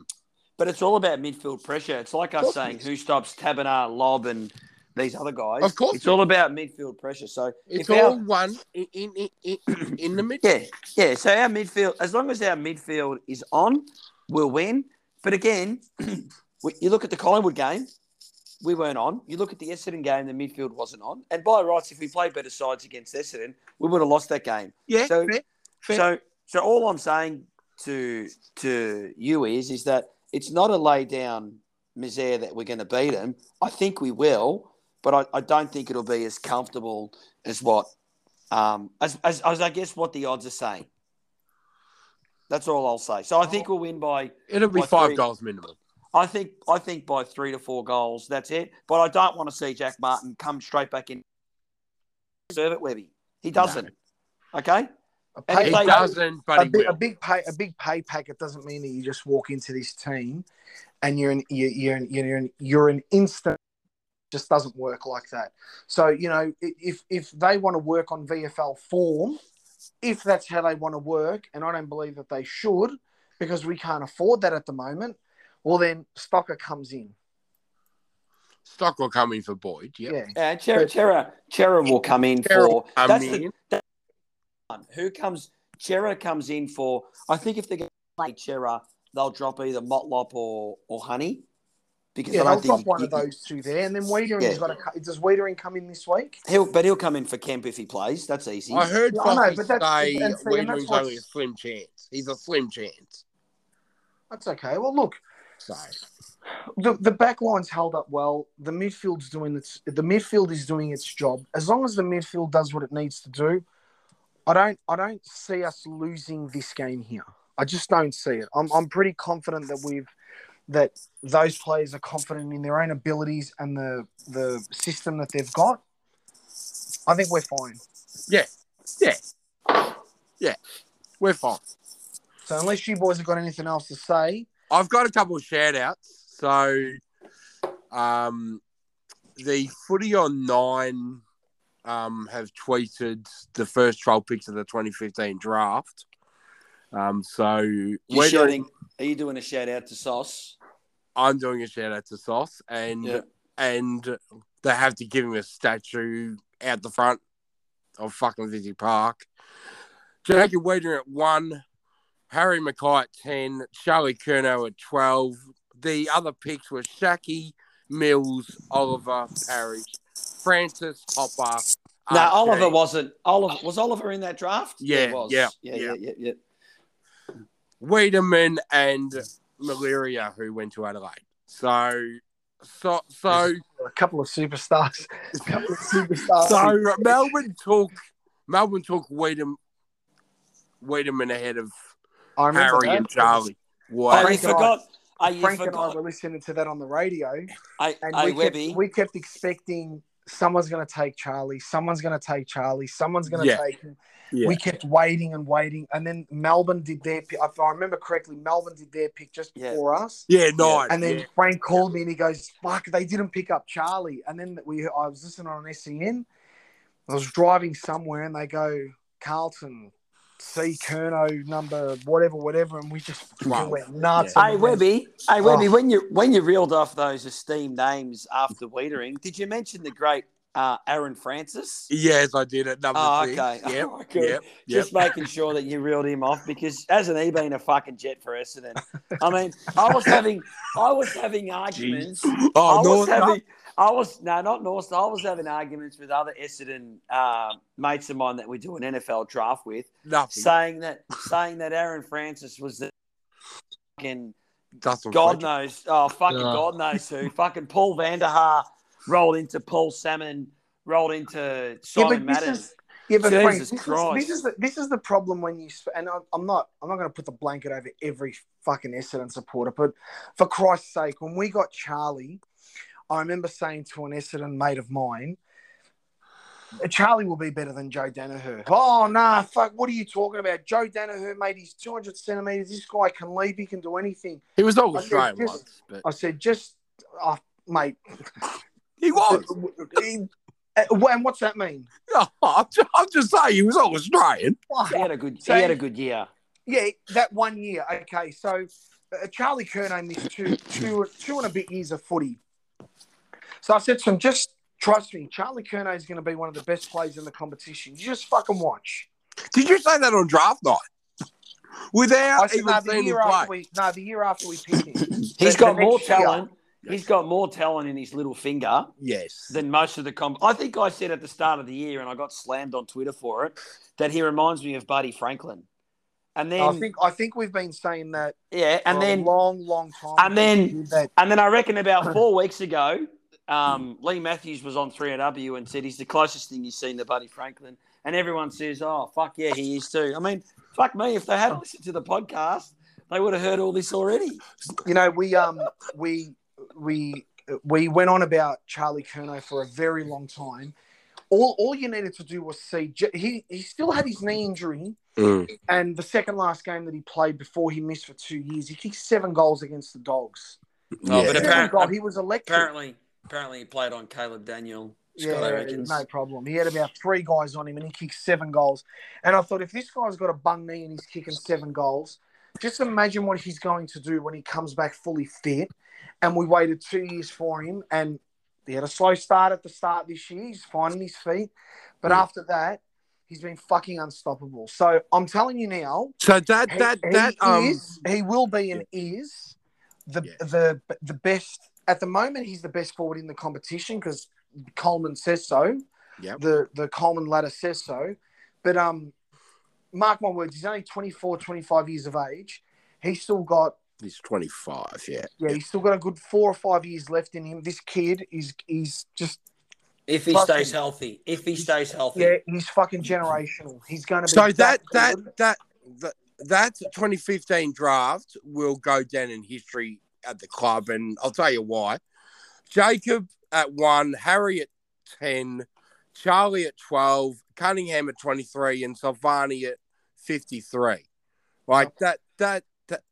But it's all about midfield pressure. It's like us saying who stops Taberner, Lob, and these other guys. Of course it's it all about midfield pressure. So It's if our- all one in in, in, in, in the mid. Yeah, yeah. So our midfield, as long as our midfield is on, we'll win. But again, you look at the Collingwood game, we weren't on. You look at the Essendon game, the midfield wasn't on. And by rights, if we played better sides against Essendon, we would have lost that game. Yeah, So- fair, fair. So, so all I'm saying to to you is, is that it's not a lay down misère that we're going to beat them. I think we will, but I, I don't think it'll be as comfortable as what, um, as, as as I guess what the odds are saying. That's all I'll say. So I think we'll win by. It'll be by five three. goals minimum. I think I think by three to four goals. That's it. But I don't want to see Jack Martin come straight back in. Serve it, Webby. He doesn't. Okay. A pay, if He doesn't, but a, he big, a big pay a big pay packet doesn't mean that you just walk into this team and you're an you're you're an, you're an, you're an instant just doesn't work like that. So you know if if they want to work on VFL form, if that's how they want to work, and I don't believe that they should because we can't afford that at the moment. Well, then Stocker comes in. Stock will come in for Boyd. Yep. Yeah, Yeah, Chera, Chera, Chera will come in Chera for. come that's the in. One. Who comes? Chera comes in for. I think if they're going to play Chera, they'll drop either Motlop or or Honey. Because yeah, I they'll don't think drop one you- of those two there, and then Weitering's Yeah. got to. co- Does Weitering come in this week? He'll, but he'll come in for Kemp if he plays. That's easy. I heard Yeah, I know, but that's- say and see, and that's Weitering's what's- only a slim chance. He's a slim chance. That's okay. Well, look, So the the back line's held up well. The midfield's doing its the midfield is doing its job. As long as the midfield does what it needs to do, I don't I don't see us losing this game here. I just don't see it. I'm I'm pretty confident that we've that those players are confident in their own abilities and the the system that they've got. I think we're fine. Yeah. Yeah. Yeah. We're fine. So unless you boys have got anything else to say, I've got a couple of shout outs. So, um, the footy on nine um, have tweeted the first 12 picks of the 2015 draft. Um, so, you we're shouting, doing, are you doing a shout out to Sauce? I'm doing a shout out to Sauce, and Yeah. and they have to give him a statue out the front of fucking Visy Park. Jacob Weitering at one, Harry McKay at 10, Charlie Curnow at 12. The other picks were Schache, Mills, Oliver, Parish, Francis, Hopper. No, Archie. Oliver wasn't. Oliver was Oliver in that draft. Yeah, he was. yeah, yeah, yeah. yeah, yeah, yeah. Weideman and Milera, who went to Adelaide. So, so, so, a couple of superstars, a couple of superstars. so Melbourne took Melbourne took Weideman, Weideman ahead of I remember Harry that. and Charlie. Oh, Wow. Frank and I- forgot. You Frank and I were listening to that on the radio, I, and I, we, Webby. kept, we kept expecting someone's going to take Charlie, someone's going to take Charlie, someone's going to Yeah. take him. Yeah. We kept waiting and waiting, and then Melbourne did their pick. If I remember correctly, Melbourne did their pick just Yeah. before us. Yeah, nine. And then yeah. Frank called me and he goes, "Fuck, they didn't pick up Charlie." And then we, I was listening on SEN. I was driving somewhere, and they go, "Carlton, C Curnow number whatever, whatever," and we just Wow. went nuts. Hey Webby, hey Webby, Oh. when you when you reeled off those esteemed names after Weitering, did you mention the great uh, Aaron Francis? Yes, I did at number Oh, six. okay. Yep. Oh, good. yep. Yep. Just making sure that you reeled him off because hasn't he been a fucking jet for Essendon? I mean, I was having I was having arguments. I Oh, was North. having I was no not North. I was having arguments with other Essendon uh, mates of mine that we do an NFL draft with, nothing. saying that saying that Aaron Francis was the fucking Dustin God Fletcher. knows. Oh, fucking Yeah. God knows who. fucking Paul Vander Haar rolled into Paul Salmon, rolled into Simon this Madden. is- Yeah, but Jesus Frank, this is, this is the this is the problem when you and I- I'm not I'm not going to put the blanket over every fucking Essendon supporter, but for Christ's sake, when we got Charlie, I remember saying to an Essendon mate of mine, Charlie will be better than Joe Daniher. Oh nah, fuck! What are you talking about? Joe Daniher made his 200 centimeters. This guy can leap. He can do anything. He was all I said, Australian just- once, but I said, just, oh, mate. he was. Uh, and what's that mean? No, I'm just, I'm just saying he was all Australian. He had a good. So- he had a good year. Yeah, that one year. Okay, so uh, Charlie Curnow missed two, two, two and a bit years of footy. So I said to him, just Trust me, Charlie Curnow is going to be one of the best players in the competition. You just fucking watch. Did you say that on draft night? Without I said, even no, the seeing him year play. after we, no, the year after we picked him. He's The- got the more next year. talent. He's got more talent in his little finger Yes. than most of the comp. I think I said at the start of the year, and I got slammed on Twitter for it, that he reminds me of Buddy Franklin. And then, I think I think we've been saying that yeah, and for then a long, long time. and then- And then I reckon about four weeks ago, um, Leigh Matthews was on 3AW and said he's the closest thing he's seen to Buddy Franklin. And everyone says, oh, fuck yeah, he is too. I mean, fuck me. If they hadn't listened to the podcast, they would have heard all this already. you know we um we we we went on about Charlie Curnow for a very long time. All, all you needed to do was see he he still had his knee injury, Mm. and the second last game that he played before he missed for two years, he kicked seven goals against the Dogs. Oh, Yeah. but Seven apparent- goal, he was electric. Apparently, apparently he played on Caleb Daniel. Scott, Yeah, no problem. He had about three guys on him, and he kicked seven goals. And I thought, if this guy's got a bung knee and he's kicking seven goals, just imagine what he's going to do when he comes back fully fit. And we waited two years for him, and he had a slow start at the start this year. He's finding his feet, but Yeah. after that, he's been fucking unstoppable. So I'm telling you now, So that he, that he that um is, he will be and is the Yeah. the the best at the moment. He's the best forward in the competition because Coleman says so. Yeah. The the Coleman ladder says so. But um, mark my words, he's only 24, 25 years of age. He's still got he's twenty five. Yeah. yeah, he's still got a good four or five years left in him. This kid is is just If he Fucking- stays healthy. If he stays healthy. yeah, he's fucking generational. He's going to be So that that good. that that that 2015 draft will go down in history at the club, and I'll tell you why. Jacob at one, Harry at ten, Charlie at twelve, Cuningham at 23, and Silvagni at 53. Like that that that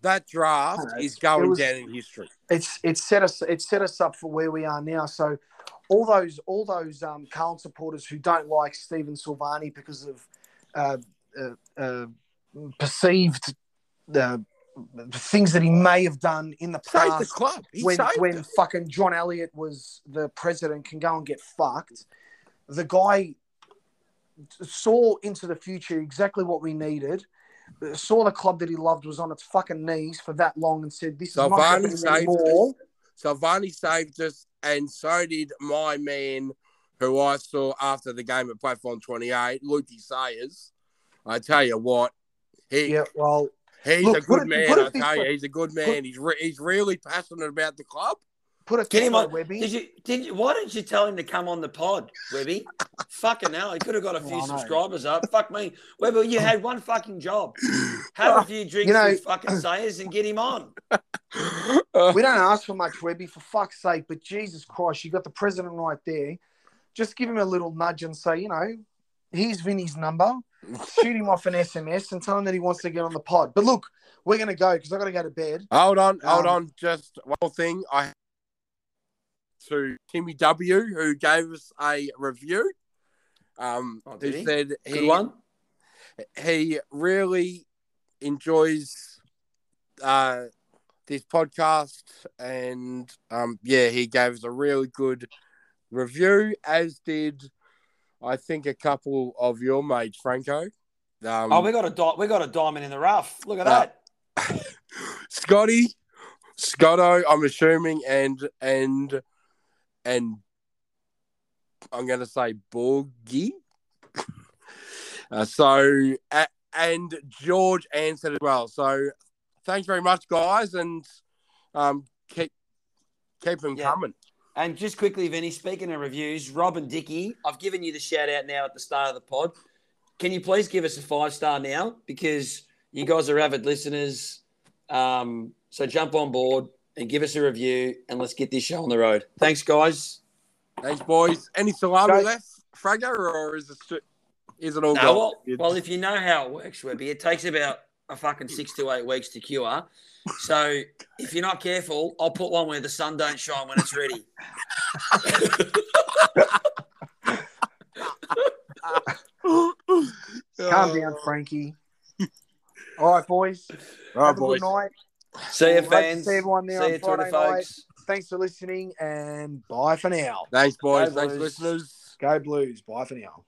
that draft is going was- down in history. it's it's set us it's set us up for where we are now. So all those all those um, Carlton supporters who don't like Stephen Silvagni because of uh, uh, uh, perceived uh, things that he may have done in the Save the past club. He when when it. fucking John Elliott was the president can go and get fucked. The guy saw into the future exactly what we needed. Saw the club that he loved was on its fucking knees for that long and said, "This is not happening anymore." Silvagni saved us, and so did my man, who I saw after the game at Platform 28, Lukey Sayers. I tell you what, he Yeah, well, he's Look, a good it- man. I tell you, he's a good man. he's re- he's really passionate about the club. put it Get him on. Webby. Did you? Did you? Why didn't you tell him to come on the pod, Webby? fucking hell, he could have got a few Oh, subscribers up. Fuck me, Webby. You had one fucking job. Have a few drinks You know- with fucking Sayers and get him on. we don't ask for much, Webby, for fuck's sake. But Jesus Christ, you got the president right there. Just give him a little nudge and say, you know, here's Vinny's number. Shoot him off an SMS and tell him that he wants to get on the pod. But look, we're gonna go because I got to go to bed. hold on, hold Um, on. Just one more thing. I to Timmy W, who gave us a review. Um, Oh, who he? said Good he one. he really enjoys uh, this podcast, and um, yeah, he gave us a really good review, as did I think a couple of your mates, Franco. Um, Oh, we got a di- we got a diamond in the rough. Look at Uh, that. Scotty, Scotto, I'm assuming, and and and I'm going to say Borgie. Uh, so and George answered as well. So thanks very much, guys, and um, keep keep them Yeah. coming. And just quickly, Vinny, speaking of reviews, Rob and Dicky, I've given you the shout out now at the start of the pod. Can you please give us a five star now? Because you guys are avid listeners. Um, so jump on board and give us a review and let's get this show on the road. Thanks, guys. Thanks, boys. Any salami Guys- left, Fraggo, or is it it all No, gone? well, well, if you know how it works, Webby, it takes about a fucking six to eight weeks to cure. So if you're not careful, I'll put one where the sun don't shine when it's ready. Calm down, Frankie. All right, boys. All right, Have a boys. good night. See you, Well, to fans. see everyone there See on you, Twitter Friday night. folks. Thanks for listening and bye for now. Thanks, boys. Go Thanks, Blues. listeners. Go Blues. Bye for now.